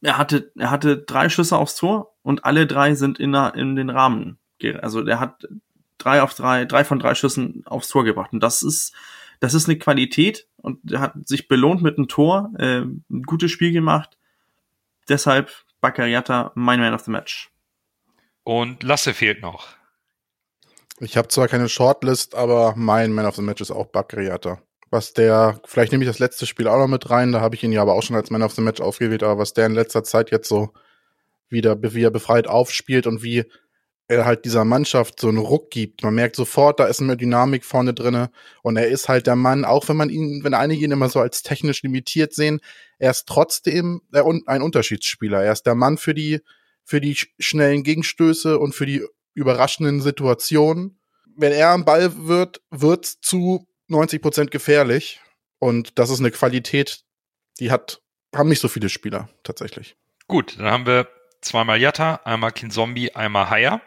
Er hatte er hatte drei Schüsse aufs Tor und alle drei sind in, der, in den Rahmen. Also er hat drei auf drei, drei von drei Schüssen aufs Tor gebracht. Und das ist, das ist eine Qualität und er hat sich belohnt mit einem Tor, äh, ein gutes Spiel gemacht. Deshalb Baccariata, mein Man of the Match. Und Lasse fehlt noch. Ich habe zwar keine Shortlist, aber mein Man of the Match ist auch Baccariata. Was der, vielleicht nehme ich das letzte Spiel auch noch mit rein, da habe ich ihn ja aber auch schon als Man of the Match aufgewählt, aber was der in letzter Zeit jetzt so wieder, wie er befreit aufspielt und wie er halt dieser Mannschaft so einen Ruck gibt. Man merkt sofort, da ist eine Dynamik vorne drinne und er ist halt der Mann, auch wenn man ihn, wenn einige ihn immer so als technisch limitiert sehen, er ist trotzdem ein Unterschiedsspieler. Er ist der Mann für die, für die schnellen Gegenstöße und für die überraschenden Situationen. Wenn er am Ball wird, wird's zu 90 Prozent gefährlich und das ist eine Qualität, die hat, haben nicht so viele Spieler tatsächlich. Gut, dann haben wir zweimal Yatta, einmal Kinzombie, einmal Haya.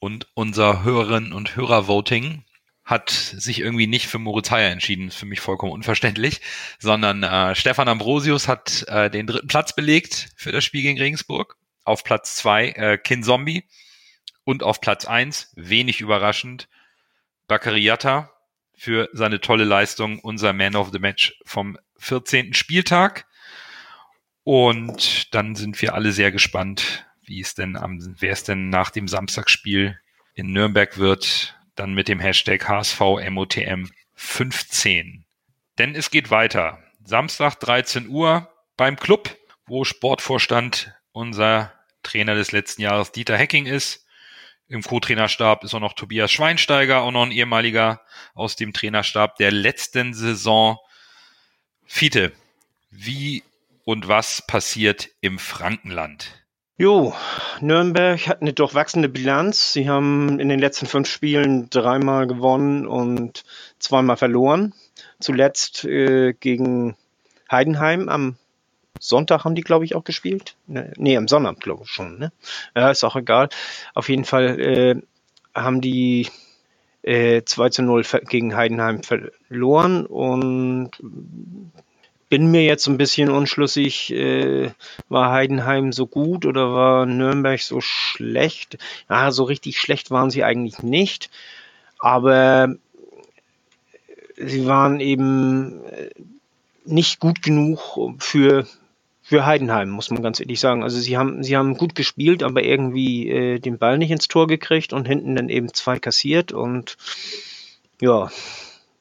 Und unser Hörerinnen und Hörer-Voting hat sich irgendwie nicht für Moritz Heyer entschieden, ist für mich vollkommen unverständlich, sondern äh, Stefan Ambrosius hat äh, den dritten Platz belegt für das Spiel gegen Regensburg. Auf Platz zwei äh, Kin Zombie und auf Platz eins, wenig überraschend, Bakariata für seine tolle Leistung, unser Man of the Match vom 14. Spieltag. Und dann sind wir alle sehr gespannt, wie es denn am, wer es denn nach dem Samstagsspiel in Nürnberg wird, dann mit dem Hashtag HSVMOTM 15. Denn es geht weiter. Samstag 13 Uhr beim Club, wo Sportvorstand unser Trainer des letzten Jahres Dieter Hecking ist. Im Co-Trainerstab ist auch noch Tobias Schweinsteiger, auch noch ein ehemaliger aus dem Trainerstab der letzten Saison. Fiete, wie und was passiert im Frankenland? Jo, Nürnberg hat eine durchwachsene Bilanz. Sie haben in den letzten fünf Spielen dreimal gewonnen und zweimal verloren. Zuletzt äh, gegen Heidenheim am Sonntag haben die, glaube ich, auch gespielt. Ne, am Sonntag, glaube ich schon. Ne? Ja, ist auch egal. Auf jeden Fall äh, haben die äh, 2 zu 0 gegen Heidenheim verloren und bin mir jetzt ein bisschen unschlüssig, äh, war Heidenheim so gut oder war Nürnberg so schlecht? Ja, so richtig schlecht waren sie eigentlich nicht, aber sie waren eben äh, nicht gut genug für, für Heidenheim, muss man ganz ehrlich sagen. Also sie haben, sie haben gut gespielt, aber irgendwie äh, den Ball nicht ins Tor gekriegt und hinten dann eben zwei kassiert. Und ja,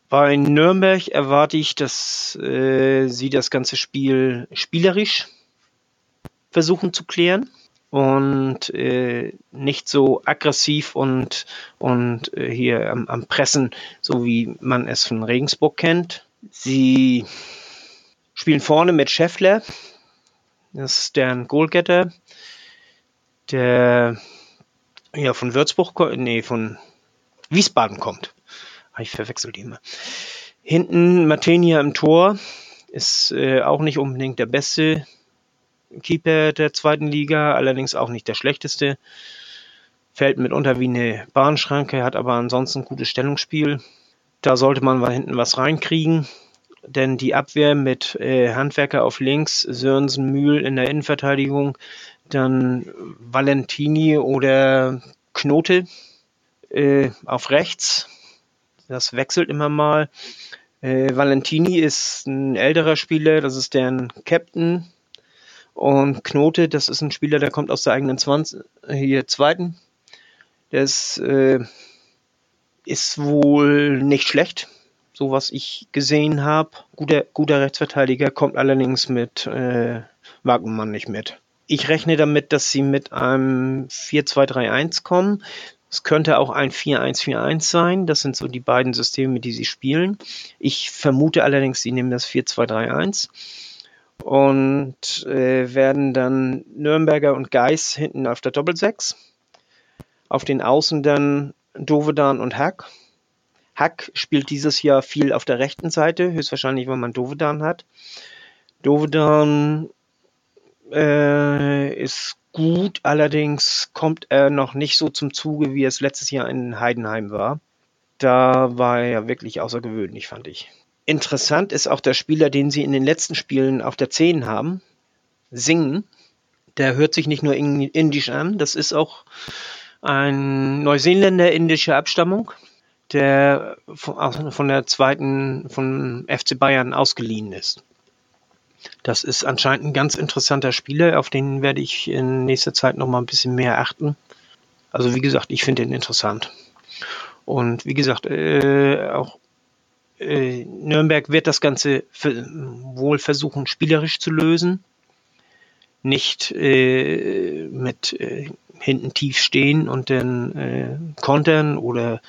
bei Nürnberg erwarte ich, dass äh, sie das ganze Spiel spielerisch versuchen zu klären und äh, nicht so aggressiv und, und äh, hier am, am Pressen, so wie man es von Regensburg kennt. Sie spielen vorne mit Scheffler, das ist deren Goalgetter, der ja von Würzburg, nee, von Wiesbaden kommt. Ah, ich verwechsel die immer. Hinten Martenia im Tor ist äh, auch nicht unbedingt der beste Keeper der zweiten Liga, allerdings auch nicht der schlechteste. Fällt mitunter wie eine Bahnschranke, hat aber ansonsten ein gutes Stellungsspiel. Da sollte man mal hinten was reinkriegen denn die Abwehr mit äh, Handwerker auf links, Sörensen, Mühl in der Innenverteidigung, dann Valentini oder Knote äh, auf rechts. Das wechselt immer mal. Äh, Valentini ist ein älterer Spieler, das ist deren Captain. Und Knote, das ist ein Spieler, der kommt aus der eigenen 20, hier zweiten. Der ist, äh, ist wohl nicht schlecht so was ich gesehen habe. Guter, guter Rechtsverteidiger kommt allerdings mit äh, Wagnermann nicht mit. Ich rechne damit, dass sie mit einem 4-2-3-1 kommen. Es könnte auch ein 4-1-4-1 sein. Das sind so die beiden Systeme, die sie spielen. Ich vermute allerdings, sie nehmen das 4-2-3-1 und äh, werden dann Nürnberger und Geis hinten auf der Doppelsechs. Auf den Außen dann Dovedan und Hack. Hack spielt dieses Jahr viel auf der rechten Seite, höchstwahrscheinlich, weil man Dovedan hat. Dovedan äh, ist gut, allerdings kommt er noch nicht so zum Zuge, wie es letztes Jahr in Heidenheim war. Da war er ja wirklich außergewöhnlich, fand ich. Interessant ist auch der Spieler, den sie in den letzten Spielen auf der 10 haben, Singen. Der hört sich nicht nur indisch an, das ist auch ein Neuseeländer indischer Abstammung der von der zweiten von FC Bayern ausgeliehen ist. Das ist anscheinend ein ganz interessanter Spieler, auf den werde ich in nächster Zeit noch mal ein bisschen mehr achten. Also wie gesagt, ich finde ihn interessant. Und wie gesagt, äh, auch äh, Nürnberg wird das Ganze wohl versuchen, spielerisch zu lösen. Nicht äh, mit äh, hinten tief stehen und dann äh, kontern oder,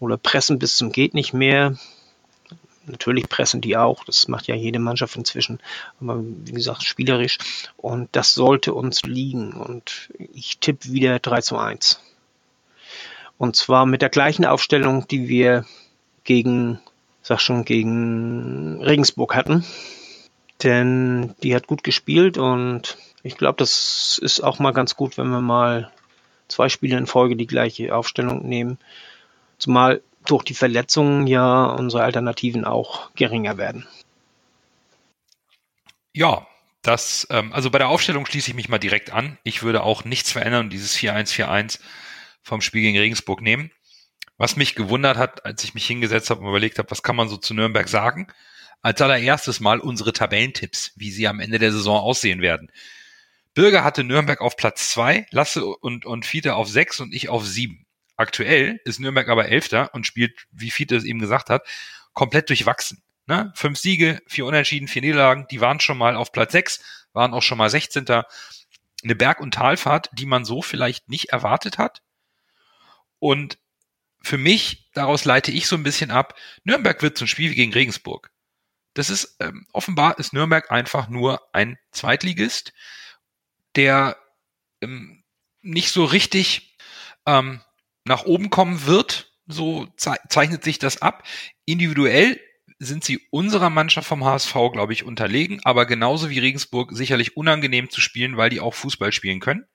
oder pressen bis zum geht nicht mehr. Natürlich pressen die auch, das macht ja jede Mannschaft inzwischen, aber wie gesagt, spielerisch. Und das sollte uns liegen. Und ich tippe wieder 3 zu 1. Und zwar mit der gleichen Aufstellung, die wir gegen, sag schon, gegen Regensburg hatten. Denn die hat gut gespielt und ich glaube, das ist auch mal ganz gut, wenn wir mal zwei Spiele in Folge die gleiche Aufstellung nehmen. Zumal durch die Verletzungen ja unsere Alternativen auch geringer werden. Ja, das, ähm, also bei der Aufstellung schließe ich mich mal direkt an. Ich würde auch nichts verändern und dieses 4-1-4-1 vom Spiel gegen Regensburg nehmen. Was mich gewundert hat, als ich mich hingesetzt habe und überlegt habe, was kann man so zu Nürnberg sagen? Als allererstes mal unsere Tabellentipps, wie sie am Ende der Saison aussehen werden. Bürger hatte Nürnberg auf Platz zwei, Lasse und, und Fiete auf sechs und ich auf sieben. Aktuell ist Nürnberg aber Elfter und spielt, wie Fiete es eben gesagt hat, komplett durchwachsen. Ne? Fünf Siege, vier Unentschieden, vier Niederlagen, die waren schon mal auf Platz sechs, waren auch schon mal 16. Eine Berg- und Talfahrt, die man so vielleicht nicht erwartet hat. Und für mich, daraus leite ich so ein bisschen ab, Nürnberg wird zum Spiel gegen Regensburg. Das ist, ähm, offenbar ist Nürnberg einfach nur ein Zweitligist, der ähm, nicht so richtig ähm, nach oben kommen wird. So ze zeichnet sich das ab. Individuell sind sie unserer Mannschaft vom HSV, glaube ich, unterlegen, aber genauso wie Regensburg sicherlich unangenehm zu spielen, weil die auch Fußball spielen können.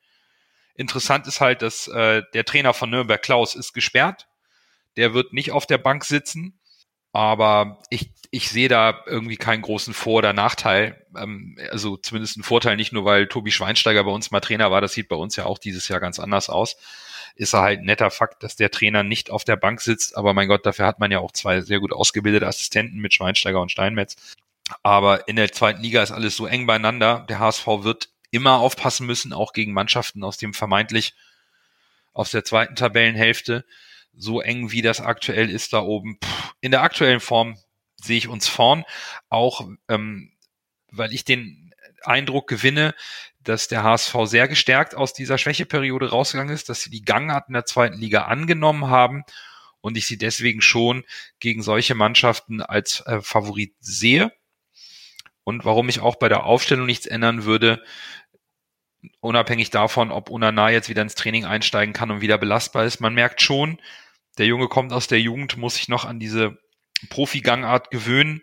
Interessant ist halt, dass äh, der Trainer von Nürnberg, Klaus, ist gesperrt. Der wird nicht auf der Bank sitzen. Aber ich, ich sehe da irgendwie keinen großen Vor- oder Nachteil. Ähm, also zumindest einen Vorteil nicht nur, weil Tobi Schweinsteiger bei uns mal Trainer war. Das sieht bei uns ja auch dieses Jahr ganz anders aus. Ist er halt ein netter Fakt, dass der Trainer nicht auf der Bank sitzt. Aber mein Gott, dafür hat man ja auch zwei sehr gut ausgebildete Assistenten mit Schweinsteiger und Steinmetz. Aber in der zweiten Liga ist alles so eng beieinander. Der HSV wird immer aufpassen müssen, auch gegen Mannschaften aus dem vermeintlich aus der zweiten Tabellenhälfte. So eng wie das aktuell ist da oben. Puh, in der aktuellen Form sehe ich uns vorn. Auch ähm, weil ich den Eindruck gewinne, dass der HSV sehr gestärkt aus dieser Schwächeperiode rausgegangen ist, dass sie die Gangart in der zweiten Liga angenommen haben und ich sie deswegen schon gegen solche Mannschaften als äh, Favorit sehe. Und warum ich auch bei der Aufstellung nichts ändern würde, unabhängig davon, ob Unana jetzt wieder ins Training einsteigen kann und wieder belastbar ist. Man merkt schon, der Junge kommt aus der Jugend, muss sich noch an diese Profi-Gangart gewöhnen.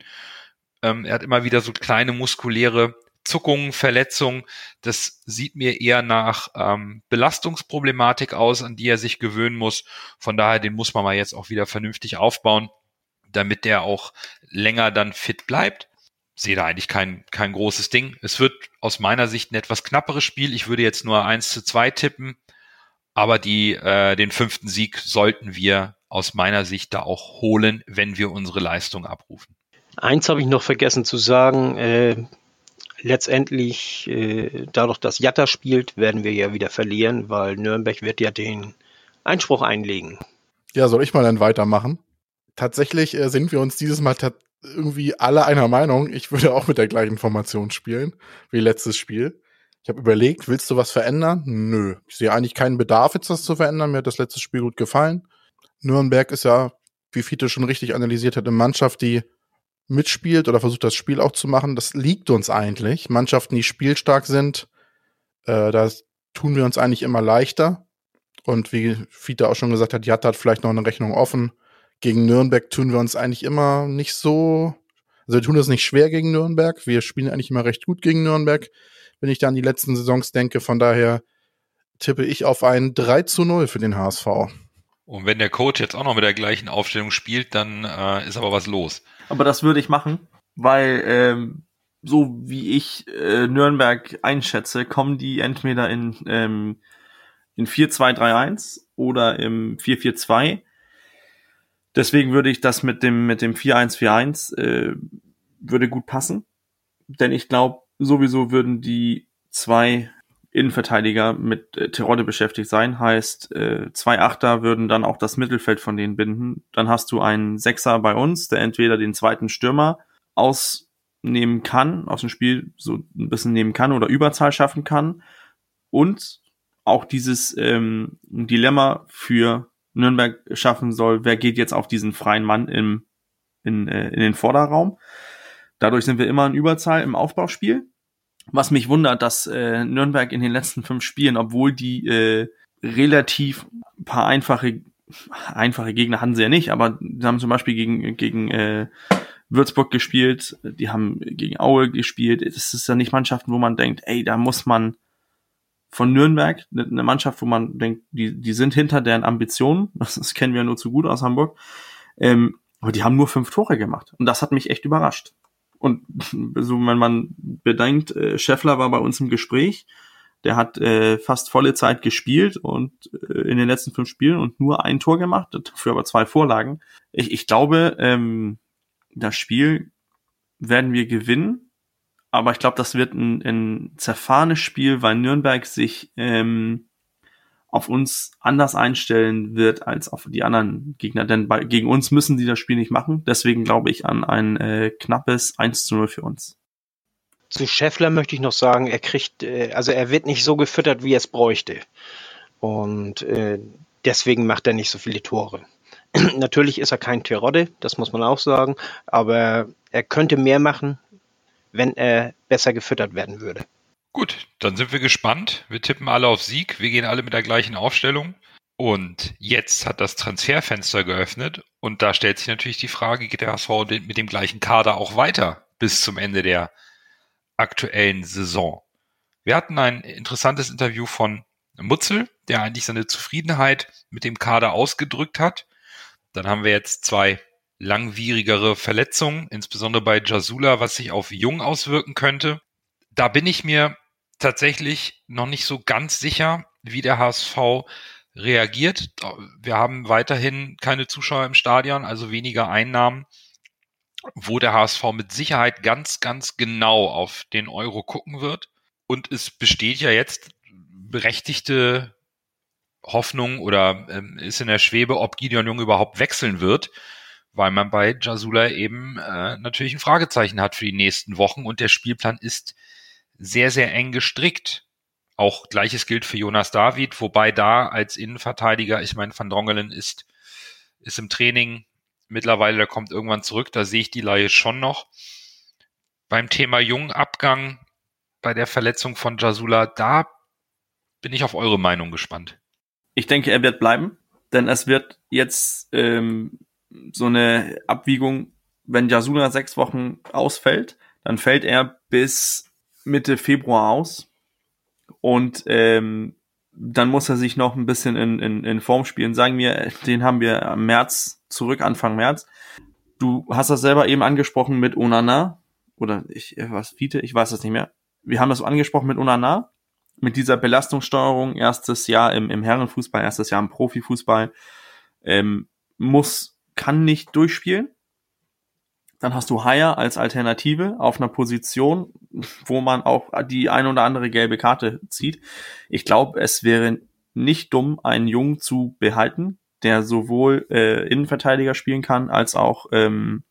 Ähm, er hat immer wieder so kleine muskuläre Zuckungen, Verletzungen. Das sieht mir eher nach ähm, Belastungsproblematik aus, an die er sich gewöhnen muss. Von daher, den muss man mal jetzt auch wieder vernünftig aufbauen, damit der auch länger dann fit bleibt. Sehe da eigentlich kein, kein großes Ding. Es wird aus meiner Sicht ein etwas knapperes Spiel. Ich würde jetzt nur eins zu zwei tippen, aber die, äh, den fünften Sieg sollten wir aus meiner Sicht da auch holen, wenn wir unsere Leistung abrufen. Eins habe ich noch vergessen zu sagen. Äh, letztendlich, äh, dadurch, dass Jatta spielt, werden wir ja wieder verlieren, weil Nürnberg wird ja den Einspruch einlegen. Ja, soll ich mal dann weitermachen? Tatsächlich äh, sind wir uns dieses Mal irgendwie alle einer Meinung. Ich würde auch mit der gleichen Formation spielen wie letztes Spiel. Ich habe überlegt, willst du was verändern? Nö. Ich sehe eigentlich keinen Bedarf, jetzt das zu verändern. Mir hat das letzte Spiel gut gefallen. Nürnberg ist ja, wie Fiete schon richtig analysiert hat, eine Mannschaft, die mitspielt oder versucht, das Spiel auch zu machen. Das liegt uns eigentlich. Mannschaften, die spielstark sind, äh, da tun wir uns eigentlich immer leichter. Und wie Fiete auch schon gesagt hat, Jatta hat vielleicht noch eine Rechnung offen. Gegen Nürnberg tun wir uns eigentlich immer nicht so, also wir tun es nicht schwer gegen Nürnberg. Wir spielen eigentlich immer recht gut gegen Nürnberg, wenn ich da an die letzten Saisons denke. Von daher tippe ich auf ein 3 zu 0 für den HSV. Und wenn der Coach jetzt auch noch mit der gleichen Aufstellung spielt, dann äh, ist aber was los. Aber das würde ich machen, weil ähm, so wie ich äh, Nürnberg einschätze, kommen die entweder in, ähm, in 4-2-3-1 oder im 4-4-2. Deswegen würde ich das mit dem, mit dem 4-1-4-1 äh, würde gut passen. Denn ich glaube, sowieso würden die zwei Innenverteidiger mit äh, Terodde beschäftigt sein. Heißt, äh, zwei Achter würden dann auch das Mittelfeld von denen binden. Dann hast du einen Sechser bei uns, der entweder den zweiten Stürmer ausnehmen kann, aus dem Spiel so ein bisschen nehmen kann oder Überzahl schaffen kann. Und auch dieses ähm, Dilemma für Nürnberg schaffen soll, wer geht jetzt auf diesen freien Mann im, in, äh, in den Vorderraum. Dadurch sind wir immer in Überzahl im Aufbauspiel was mich wundert, dass äh, Nürnberg in den letzten fünf Spielen, obwohl die äh, relativ paar einfache einfache Gegner hatten sie ja nicht, aber die haben zum Beispiel gegen gegen äh, Würzburg gespielt, die haben gegen Aue gespielt. Das ist ja nicht Mannschaften, wo man denkt, ey, da muss man von Nürnberg, eine Mannschaft, wo man denkt, die, die sind hinter deren Ambitionen, das, das kennen wir nur zu gut aus Hamburg, ähm, aber die haben nur fünf Tore gemacht. Und das hat mich echt überrascht. Und so, wenn man bedenkt, äh, Scheffler war bei uns im Gespräch, der hat äh, fast volle Zeit gespielt und äh, in den letzten fünf Spielen und nur ein Tor gemacht, dafür aber zwei Vorlagen. Ich, ich glaube, ähm, das Spiel werden wir gewinnen, aber ich glaube, das wird ein, ein zerfahrenes Spiel, weil Nürnberg sich ähm, auf uns anders einstellen wird als auf die anderen Gegner. Denn bei, gegen uns müssen sie das Spiel nicht machen. Deswegen glaube ich an ein äh, knappes 1 zu 0 für uns. Zu Scheffler möchte ich noch sagen, er kriegt, äh, also er wird nicht so gefüttert, wie er es bräuchte. Und äh, deswegen macht er nicht so viele Tore. Natürlich ist er kein Terodde, das muss man auch sagen, aber er könnte mehr machen, wenn er besser gefüttert werden würde. Gut, dann sind wir gespannt. Wir tippen alle auf Sieg. Wir gehen alle mit der gleichen Aufstellung. Und jetzt hat das Transferfenster geöffnet und da stellt sich natürlich die Frage, geht der HSV mit dem gleichen Kader auch weiter bis zum Ende der aktuellen Saison? Wir hatten ein interessantes Interview von Mutzel, der eigentlich seine Zufriedenheit mit dem Kader ausgedrückt hat. Dann haben wir jetzt zwei langwierigere Verletzungen, insbesondere bei Jasula, was sich auf Jung auswirken könnte. Da bin ich mir tatsächlich noch nicht so ganz sicher, wie der HSV reagiert. Wir haben weiterhin keine Zuschauer im Stadion, also weniger Einnahmen. wo der HSV mit Sicherheit ganz, ganz genau auf den Euro gucken wird. Und es besteht ja jetzt berechtigte Hoffnung oder ähm, ist in der Schwebe, ob Gideon Jung überhaupt wechseln wird, weil man bei Jasula eben äh, natürlich ein Fragezeichen hat für die nächsten Wochen und der Spielplan ist sehr, sehr eng gestrickt. Auch gleiches gilt für Jonas David, wobei da als Innenverteidiger, ich meine, Van Drongelen ist, ist im Training mittlerweile, der kommt irgendwann zurück, da sehe ich die Laie schon noch. Beim Thema Jungabgang, bei der Verletzung von Jasula, da bin ich auf eure Meinung gespannt. Ich denke, er wird bleiben, denn es wird jetzt ähm, so eine Abwiegung, wenn Jasula sechs Wochen ausfällt, dann fällt er bis Mitte Februar aus. Und ähm, dann muss er sich noch ein bisschen in, in, in Form spielen. Sagen wir, den haben wir am März zurück, Anfang März. Du hast das selber eben angesprochen mit Onana. Oder ich, was, Fiete, ich weiß das nicht mehr. Wir haben das angesprochen mit Onana. Mit dieser Belastungssteuerung, erstes Jahr im, im Herrenfußball, erstes Jahr im Profifußball, ähm, muss, kann nicht durchspielen. Dann hast du Haier als Alternative auf einer Position, wo man auch die ein oder andere gelbe Karte zieht. Ich glaube, es wäre nicht dumm, einen Jungen zu behalten, der sowohl äh, Innenverteidiger spielen kann, als auch, ähm,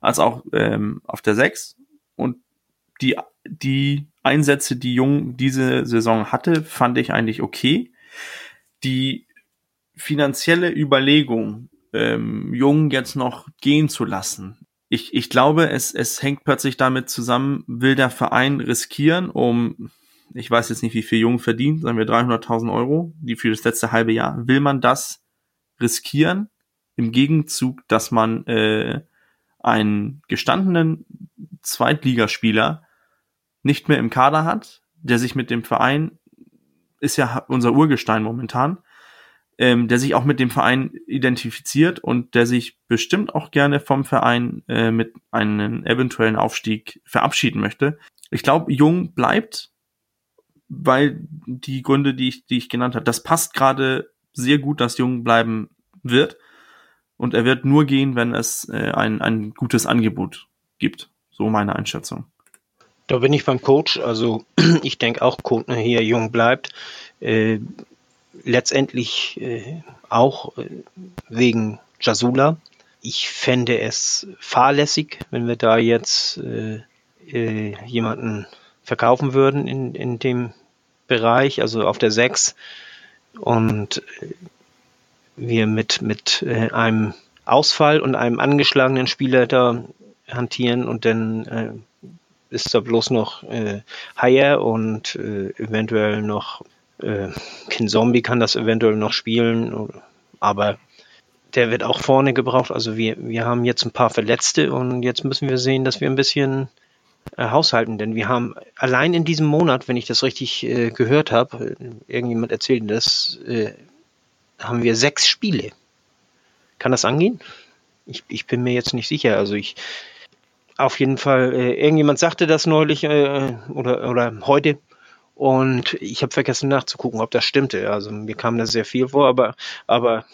als auch ähm, auf der Sechs. Und die, die Einsätze, die Jung diese Saison hatte, fand ich eigentlich okay. Die finanzielle Überlegung, ähm, Jung jetzt noch gehen zu lassen, ich, ich glaube, es, es hängt plötzlich damit zusammen, will der Verein riskieren, um, ich weiß jetzt nicht, wie viel Jung verdient, sagen wir 300.000 Euro, die für das letzte halbe Jahr, will man das riskieren? Im Gegenzug, dass man äh, einen gestandenen Zweitligaspieler nicht mehr im Kader hat, der sich mit dem Verein, ist ja unser Urgestein momentan, ähm, der sich auch mit dem Verein identifiziert und der sich bestimmt auch gerne vom Verein äh, mit einem eventuellen Aufstieg verabschieden möchte. Ich glaube, Jung bleibt, weil die Gründe, die ich, die ich genannt habe, das passt gerade sehr gut, dass Jung bleiben wird. Und er wird nur gehen, wenn es äh, ein, ein gutes Angebot gibt. So meine Einschätzung. Da bin ich beim Coach. Also ich denke auch, hier Jung bleibt. Äh, letztendlich äh, auch äh, wegen Jasula. Ich fände es fahrlässig, wenn wir da jetzt äh, äh jemanden verkaufen würden in, in dem Bereich, also auf der 6 und äh, wir mit, mit äh, einem Ausfall und einem angeschlagenen Spieler da hantieren und dann ist da bloß noch äh, Haier und eventuell noch äh, Kin Zombie kann das eventuell noch spielen, aber der wird auch vorne gebraucht. Also wir, wir haben jetzt ein paar Verletzte und jetzt müssen wir sehen, dass wir ein bisschen äh, haushalten, denn wir haben allein in diesem Monat, wenn ich das richtig äh, gehört habe, äh, irgendjemand erzählt das, äh, haben wir sechs Spiele. Kann das angehen? Ich, ich bin mir jetzt nicht sicher. Also ich auf jeden Fall, äh, irgendjemand sagte das neulich äh, oder, oder heute, und ich habe vergessen nachzugucken, ob das stimmte. Also mir kam da sehr viel vor, aber, aber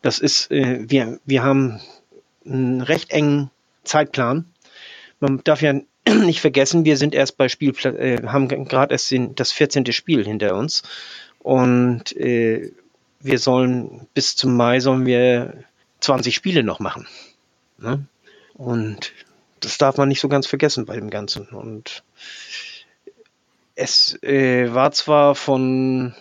das ist, äh, wir, wir haben einen recht engen Zeitplan. Man darf ja nicht vergessen, wir sind erst bei Spiel, äh, haben gerade erst den, das 14. Spiel hinter uns. Und äh, wir sollen bis zum Mai sollen wir 20 Spiele noch machen. Ne? Und das darf man nicht so ganz vergessen bei dem Ganzen. Und es äh, war zwar von,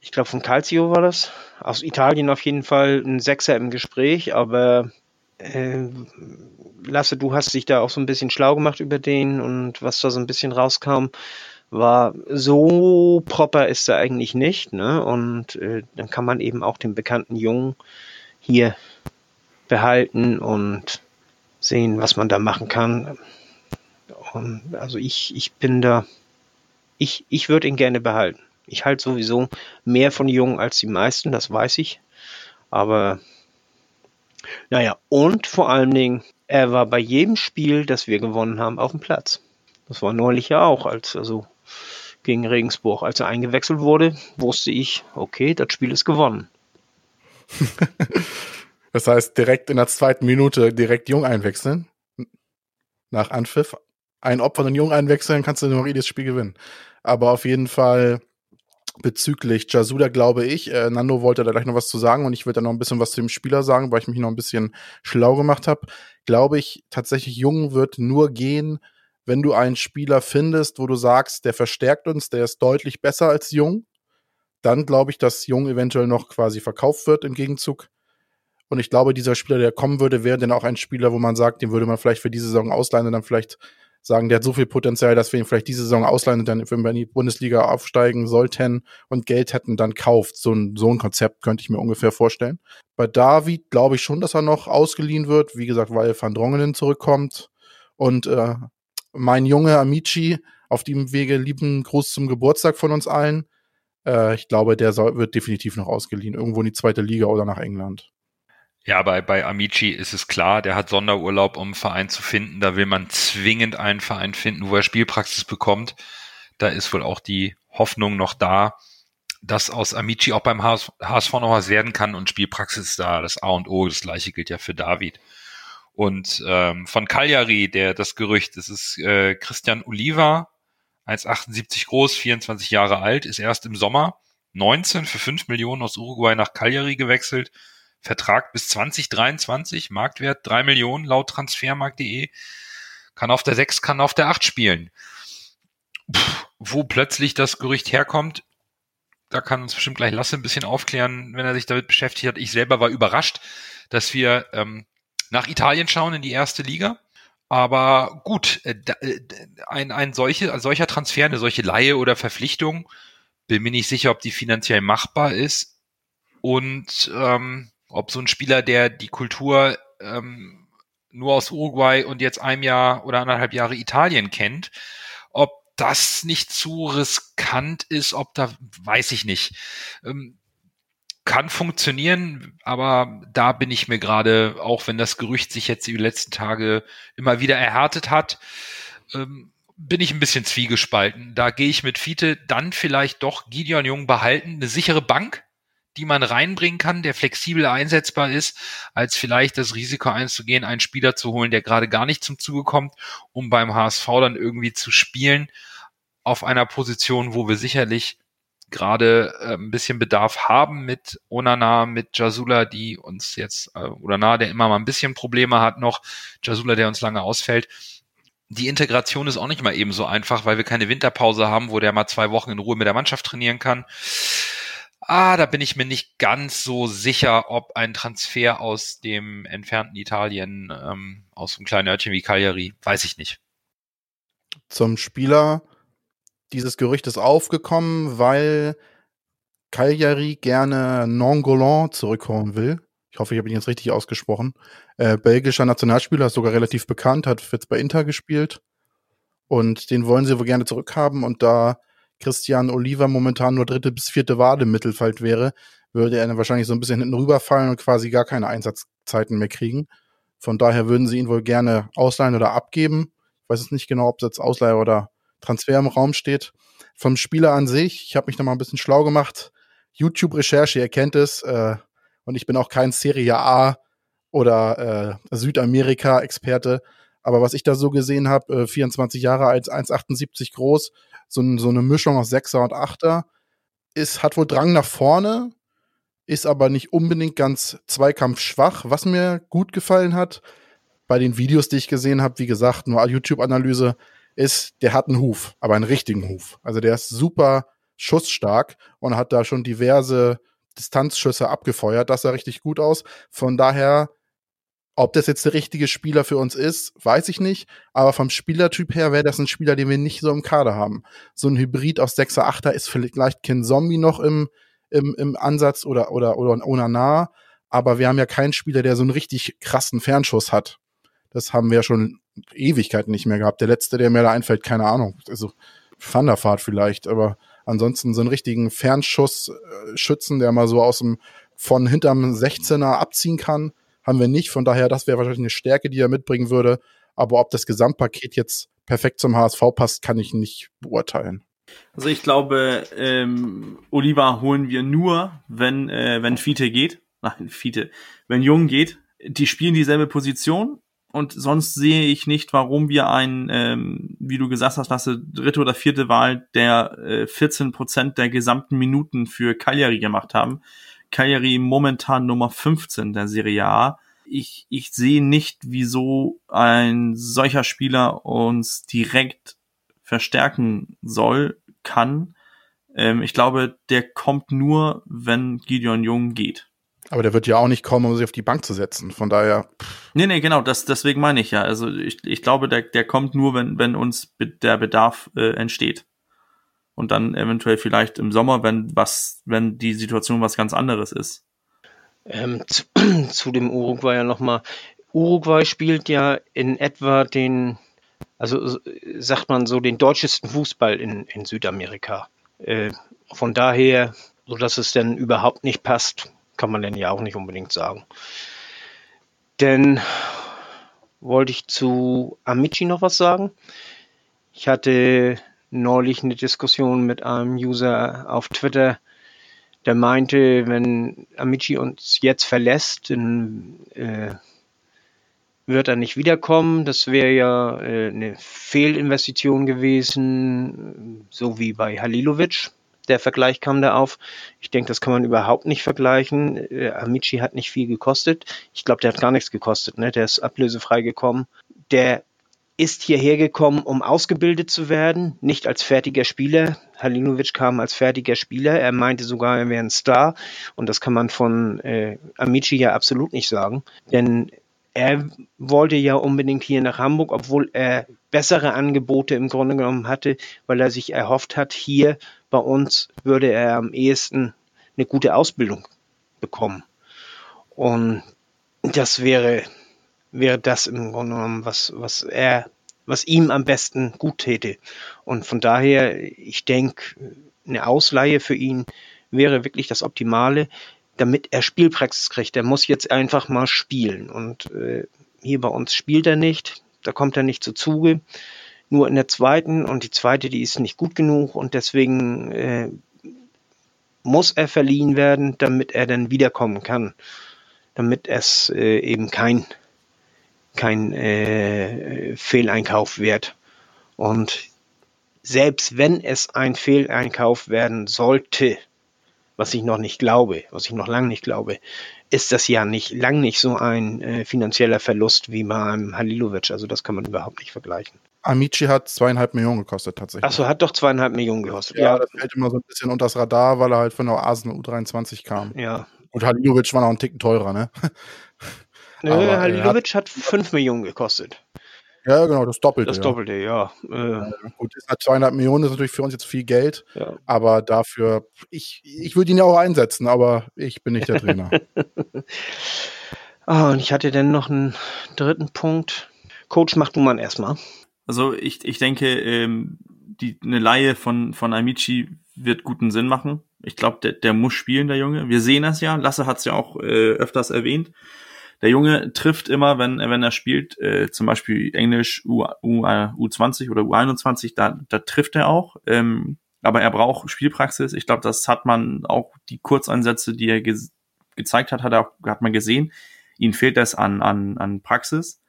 ich glaube von Calcio war das, aus Italien auf jeden Fall ein Sechser im Gespräch, aber äh, Lasse, du hast dich da auch so ein bisschen schlau gemacht über den und was da so ein bisschen rauskam, war so proper ist er eigentlich nicht, ne? Und äh, dann kann man eben auch den bekannten Jungen hier behalten und sehen, was man da machen kann. Und also ich, ich bin da ich, ich würde ihn gerne behalten. Ich halte sowieso mehr von Jungen als die meisten, das weiß ich. Aber naja, und vor allen Dingen, er war bei jedem Spiel, das wir gewonnen haben, auf dem Platz. Das war neulich ja auch, als also gegen Regensburg, als er eingewechselt wurde, wusste ich, okay, das Spiel ist gewonnen. Das heißt, direkt in der zweiten Minute direkt Jung einwechseln. Nach Anpfiff. Ein Opfer und Jung einwechseln, kannst du noch jedes Spiel gewinnen. Aber auf jeden Fall bezüglich Jasuda glaube ich, äh, Nando wollte da gleich noch was zu sagen und ich würde da noch ein bisschen was zu dem Spieler sagen, weil ich mich noch ein bisschen schlau gemacht habe. Glaube ich, tatsächlich Jung wird nur gehen, wenn du einen Spieler findest, wo du sagst, der verstärkt uns, der ist deutlich besser als Jung. Dann glaube ich, dass Jung eventuell noch quasi verkauft wird im Gegenzug. Und ich glaube, dieser Spieler, der kommen würde, wäre dann auch ein Spieler, wo man sagt, den würde man vielleicht für diese Saison ausleihen und dann vielleicht sagen, der hat so viel Potenzial, dass wir ihn vielleicht diese Saison ausleihen und dann, wenn wir in die Bundesliga aufsteigen sollten und Geld hätten, dann kauft. So ein, so ein Konzept könnte ich mir ungefähr vorstellen. Bei David glaube ich schon, dass er noch ausgeliehen wird. Wie gesagt, weil Van Drongelen zurückkommt. Und äh, mein Junge Amici auf dem Wege lieben Gruß zum Geburtstag von uns allen. Äh, ich glaube, der soll, wird definitiv noch ausgeliehen. Irgendwo in die zweite Liga oder nach England. Ja, bei, bei Amici ist es klar, der hat Sonderurlaub, um einen Verein zu finden. Da will man zwingend einen Verein finden, wo er Spielpraxis bekommt. Da ist wohl auch die Hoffnung noch da, dass aus Amici auch beim HSV noch was werden kann und Spielpraxis da das A und O. Das gleiche gilt ja für David. Und ähm, von Cagliari, der das Gerücht, das ist äh, Christian Oliva, 1,78 groß, 24 Jahre alt, ist erst im Sommer 19 für 5 Millionen aus Uruguay nach Cagliari gewechselt Vertrag bis 2023, Marktwert 3 Millionen laut transfermarkt.de, kann auf der 6, kann auf der 8 spielen. Puh, wo plötzlich das Gerücht herkommt, da kann uns bestimmt gleich Lasse ein bisschen aufklären, wenn er sich damit beschäftigt hat. Ich selber war überrascht, dass wir ähm, nach Italien schauen in die erste Liga. Aber gut, äh, äh ein, ein, solche, ein solcher Transfer, eine solche Laie oder Verpflichtung, bin mir nicht sicher, ob die finanziell machbar ist. Und ähm, ob so ein Spieler, der die Kultur ähm, nur aus Uruguay und jetzt einem Jahr oder anderthalb Jahre Italien kennt, ob das nicht zu riskant ist, ob da, weiß ich nicht. Ähm, kann funktionieren, aber da bin ich mir gerade, auch wenn das Gerücht sich jetzt die letzten Tage immer wieder erhärtet hat, ähm, bin ich ein bisschen zwiegespalten. Da gehe ich mit Fiete dann vielleicht doch Gideon Jung behalten, eine sichere Bank, die man reinbringen kann, der flexibel einsetzbar ist, als vielleicht das Risiko einzugehen, einen Spieler zu holen, der gerade gar nicht zum Zuge kommt, um beim HSV dann irgendwie zu spielen auf einer Position, wo wir sicherlich gerade äh, ein bisschen Bedarf haben mit Onana, mit Jasula, die uns jetzt, äh, oder na, der immer mal ein bisschen Probleme hat noch, Jasula, der uns lange ausfällt. Die Integration ist auch nicht mal eben so einfach, weil wir keine Winterpause haben, wo der mal zwei Wochen in Ruhe mit der Mannschaft trainieren kann. Ah, da bin ich mir nicht ganz so sicher, ob ein Transfer aus dem entfernten Italien, ähm, aus einem kleinen Örtchen wie Cagliari, weiß ich nicht. Zum Spieler, dieses Gerücht ist aufgekommen, weil Cagliari gerne Nangolan zurückholen will. Ich hoffe, ich habe ihn jetzt richtig ausgesprochen. Äh, belgischer Nationalspieler, ist sogar relativ bekannt, hat jetzt bei Inter gespielt. Und den wollen sie wohl gerne zurückhaben. Und da Christian Oliver momentan nur dritte bis vierte Wade im Mittelfeld wäre, würde er wahrscheinlich so ein bisschen hinten rüberfallen und quasi gar keine Einsatzzeiten mehr kriegen. Von daher würden sie ihn wohl gerne ausleihen oder abgeben. Ich weiß jetzt nicht genau, ob es jetzt Ausleihe oder Transfer im Raum steht. Vom Spieler an sich, ich habe mich noch mal ein bisschen schlau gemacht. YouTube-Recherche, ihr kennt es. Äh, und ich bin auch kein Serie A oder äh, Südamerika-Experte. Aber was ich da so gesehen habe, äh, 24 Jahre alt, 1,78 groß, so, so eine Mischung aus Sechser und Achter, ist, hat wohl Drang nach vorne, ist aber nicht unbedingt ganz zweikampfschwach. Was mir gut gefallen hat, bei den Videos, die ich gesehen habe, wie gesagt, nur YouTube-Analyse, ist, der hat einen Huf, aber einen richtigen Huf. Also der ist super schussstark und hat da schon diverse Distanzschüsse abgefeuert. Das sah richtig gut aus. Von daher ob das jetzt der richtige Spieler für uns ist, weiß ich nicht. Aber vom Spielertyp her wäre das ein Spieler, den wir nicht so im Kader haben. So ein Hybrid aus 6er, 8er ist vielleicht kein Zombie noch im, im, im Ansatz oder, oder, oder ohne nah. Aber wir haben ja keinen Spieler, der so einen richtig krassen Fernschuss hat. Das haben wir ja schon Ewigkeiten nicht mehr gehabt. Der letzte, der mir da einfällt, keine Ahnung. Also Thunderfahrt vielleicht, aber ansonsten so einen richtigen Fernschuss-Schützen, der mal so aus dem, von hinterm 16er abziehen kann haben wir nicht. Von daher, das wäre wahrscheinlich eine Stärke, die er mitbringen würde. Aber ob das Gesamtpaket jetzt perfekt zum HSV passt, kann ich nicht beurteilen. Also ich glaube, ähm, Oliver holen wir nur, wenn, äh, wenn Fiete geht. Nein, Fiete. Wenn Jung geht, die spielen dieselbe Position und sonst sehe ich nicht, warum wir ein, ähm, wie du gesagt hast, Lasse, dritte oder vierte Wahl der äh, 14 Prozent der gesamten Minuten für Cagliari gemacht haben. Cagliari momentan Nummer 15 der Serie A. Ich, ich sehe nicht, wieso ein solcher Spieler uns direkt verstärken soll, kann. Ähm, ich glaube, der kommt nur, wenn Gideon Jung geht. Aber der wird ja auch nicht kommen, um sich auf die Bank zu setzen. Von daher. Pff. Nee, nee, genau, das, deswegen meine ich ja. Also ich, ich glaube, der, der kommt nur, wenn, wenn uns der Bedarf äh, entsteht. Und dann eventuell vielleicht im Sommer, wenn was, wenn die Situation was ganz anderes ist. Ähm, zu, zu dem Uruguay ja nochmal. Uruguay spielt ja in etwa den, also sagt man so, den deutschesten Fußball in, in Südamerika. Äh, von daher, so dass es denn überhaupt nicht passt, kann man denn ja auch nicht unbedingt sagen. Denn wollte ich zu Amici noch was sagen. Ich hatte neulich eine Diskussion mit einem User auf Twitter, der meinte, wenn Amici uns jetzt verlässt, dann äh, wird er nicht wiederkommen. Das wäre ja äh, eine Fehlinvestition gewesen, so wie bei Halilovic der Vergleich kam da auf. Ich denke, das kann man überhaupt nicht vergleichen. Äh, Amici hat nicht viel gekostet. Ich glaube, der hat gar nichts gekostet. Ne? Der ist ablösefrei gekommen. Der ist hierher gekommen, um ausgebildet zu werden, nicht als fertiger Spieler. Halinovic kam als fertiger Spieler. Er meinte sogar, er wäre ein Star. Und das kann man von äh, Amici ja absolut nicht sagen. Denn er wollte ja unbedingt hier nach Hamburg, obwohl er bessere Angebote im Grunde genommen hatte, weil er sich erhofft hat, hier bei uns würde er am ehesten eine gute Ausbildung bekommen. Und das wäre, wäre das im Grunde genommen, was, was er, was ihm am besten gut täte. Und von daher, ich denke, eine Ausleihe für ihn wäre wirklich das Optimale, damit er Spielpraxis kriegt. Er muss jetzt einfach mal spielen. Und äh, hier bei uns spielt er nicht, da kommt er nicht zu Zuge nur in der zweiten und die zweite, die ist nicht gut genug und deswegen äh, muss er verliehen werden, damit er dann wiederkommen kann, damit es äh, eben kein kein äh, Fehleinkauf wird. Und selbst wenn es ein Fehleinkauf werden sollte, was ich noch nicht glaube, was ich noch lange nicht glaube, ist das ja nicht lang nicht so ein äh, finanzieller Verlust wie beim Halilovic. Also das kann man überhaupt nicht vergleichen. Amici hat zweieinhalb Millionen gekostet tatsächlich. Achso, hat doch zweieinhalb Millionen gekostet. Ja, ja, das fällt immer so ein bisschen unter das Radar, weil er halt von der Arsenal U23 kam. Ja. Und Halilovic war noch einen Ticken teurer, ne? Nö, Halilovic hat, hat fünf Millionen gekostet. Ja, genau, das Doppelte. Das Doppelte, ja. ja. Äh, gut, ist halt 200 Millionen, ist natürlich für uns jetzt viel Geld, ja. aber dafür, ich, ich würde ihn ja auch einsetzen, aber ich bin nicht der Trainer. ah, und ich hatte dann noch einen dritten Punkt. Coach, mach du mal erstmal. Also ich, ich denke, ähm, die, eine Laie von, von Amici wird guten Sinn machen. Ich glaube, der, der muss spielen, der Junge. Wir sehen das ja. Lasse hat es ja auch äh, öfters erwähnt. Der Junge trifft immer, wenn, wenn er spielt, äh, zum Beispiel Englisch U, U, U20 oder U21, da, da trifft er auch. Ähm, aber er braucht Spielpraxis. Ich glaube, das hat man auch die Kurzeinsätze, die er ge gezeigt hat, hat, er auch, hat man gesehen. Ihnen fehlt das an, an, an Praxis.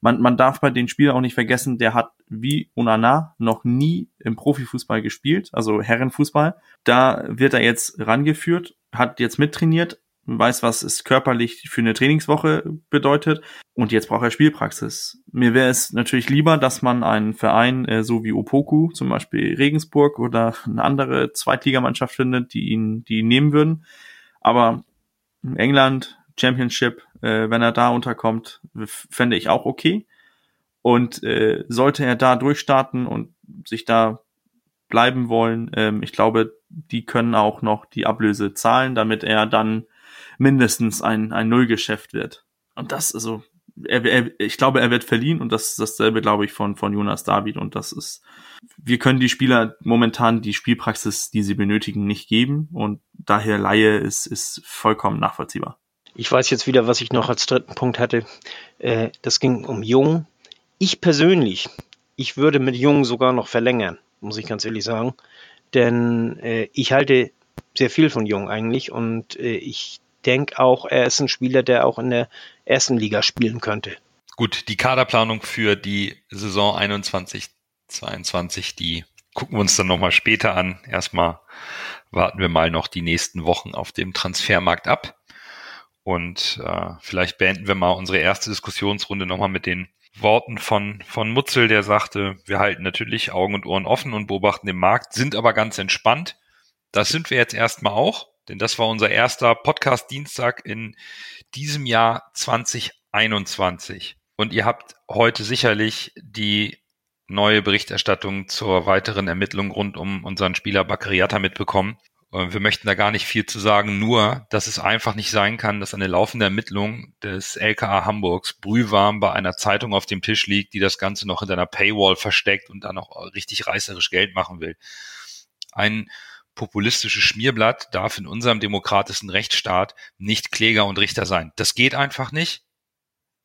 Man, man darf bei den Spielern auch nicht vergessen, der hat wie Onana noch nie im Profifußball gespielt, also Herrenfußball. Da wird er jetzt rangeführt, hat jetzt mittrainiert, weiß, was es körperlich für eine Trainingswoche bedeutet und jetzt braucht er Spielpraxis. Mir wäre es natürlich lieber, dass man einen Verein äh, so wie Opoku, zum Beispiel Regensburg oder eine andere Zweitligamannschaft findet, die ihn, die ihn nehmen würden. Aber England, Championship, äh, wenn er da unterkommt, fände ich auch okay. Und äh, sollte er da durchstarten und sich da bleiben wollen, ähm, ich glaube, die können auch noch die Ablöse zahlen, damit er dann mindestens ein, ein Nullgeschäft wird. Und das, also, er, er, ich glaube, er wird verliehen und das ist dasselbe, glaube ich, von, von Jonas David. Und das ist, wir können die Spieler momentan die Spielpraxis, die sie benötigen, nicht geben. Und daher Laie ist, ist vollkommen nachvollziehbar. Ich weiß jetzt wieder, was ich noch als dritten Punkt hatte. Äh, das ging um Jung. Ich persönlich, ich würde mit Jung sogar noch verlängern, muss ich ganz ehrlich sagen. Denn äh, ich halte sehr viel von Jung eigentlich und äh, ich denke auch, er ist ein Spieler, der auch in der ersten Liga spielen könnte. Gut, die Kaderplanung für die Saison 21, 22, die gucken wir uns dann nochmal später an. Erstmal warten wir mal noch die nächsten Wochen auf dem Transfermarkt ab. Und äh, vielleicht beenden wir mal unsere erste Diskussionsrunde nochmal mit den Worten von, von Mutzel, der sagte, wir halten natürlich Augen und Ohren offen und beobachten den Markt, sind aber ganz entspannt. Das sind wir jetzt erstmal auch, denn das war unser erster Podcast-Dienstag in diesem Jahr 2021. Und ihr habt heute sicherlich die neue Berichterstattung zur weiteren Ermittlung rund um unseren Spieler Bakariata mitbekommen. Wir möchten da gar nicht viel zu sagen, nur, dass es einfach nicht sein kann, dass eine laufende Ermittlung des LKA Hamburgs brühwarm bei einer Zeitung auf dem Tisch liegt, die das Ganze noch in einer Paywall versteckt und dann noch richtig reißerisch Geld machen will. Ein populistisches Schmierblatt darf in unserem demokratischen Rechtsstaat nicht Kläger und Richter sein. Das geht einfach nicht.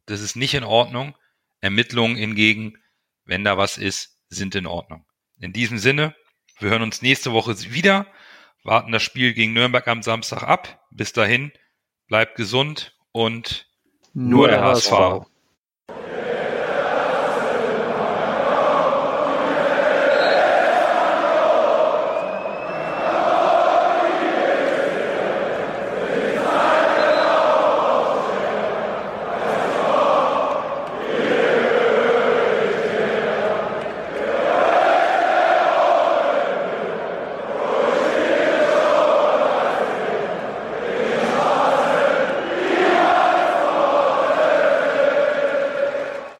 Das ist nicht in Ordnung. Ermittlungen hingegen wenn da was ist, sind in Ordnung. In diesem Sinne, wir hören uns nächste Woche wieder, warten das Spiel gegen Nürnberg am Samstag ab. Bis dahin, bleibt gesund und nur, nur der HSV. HSV.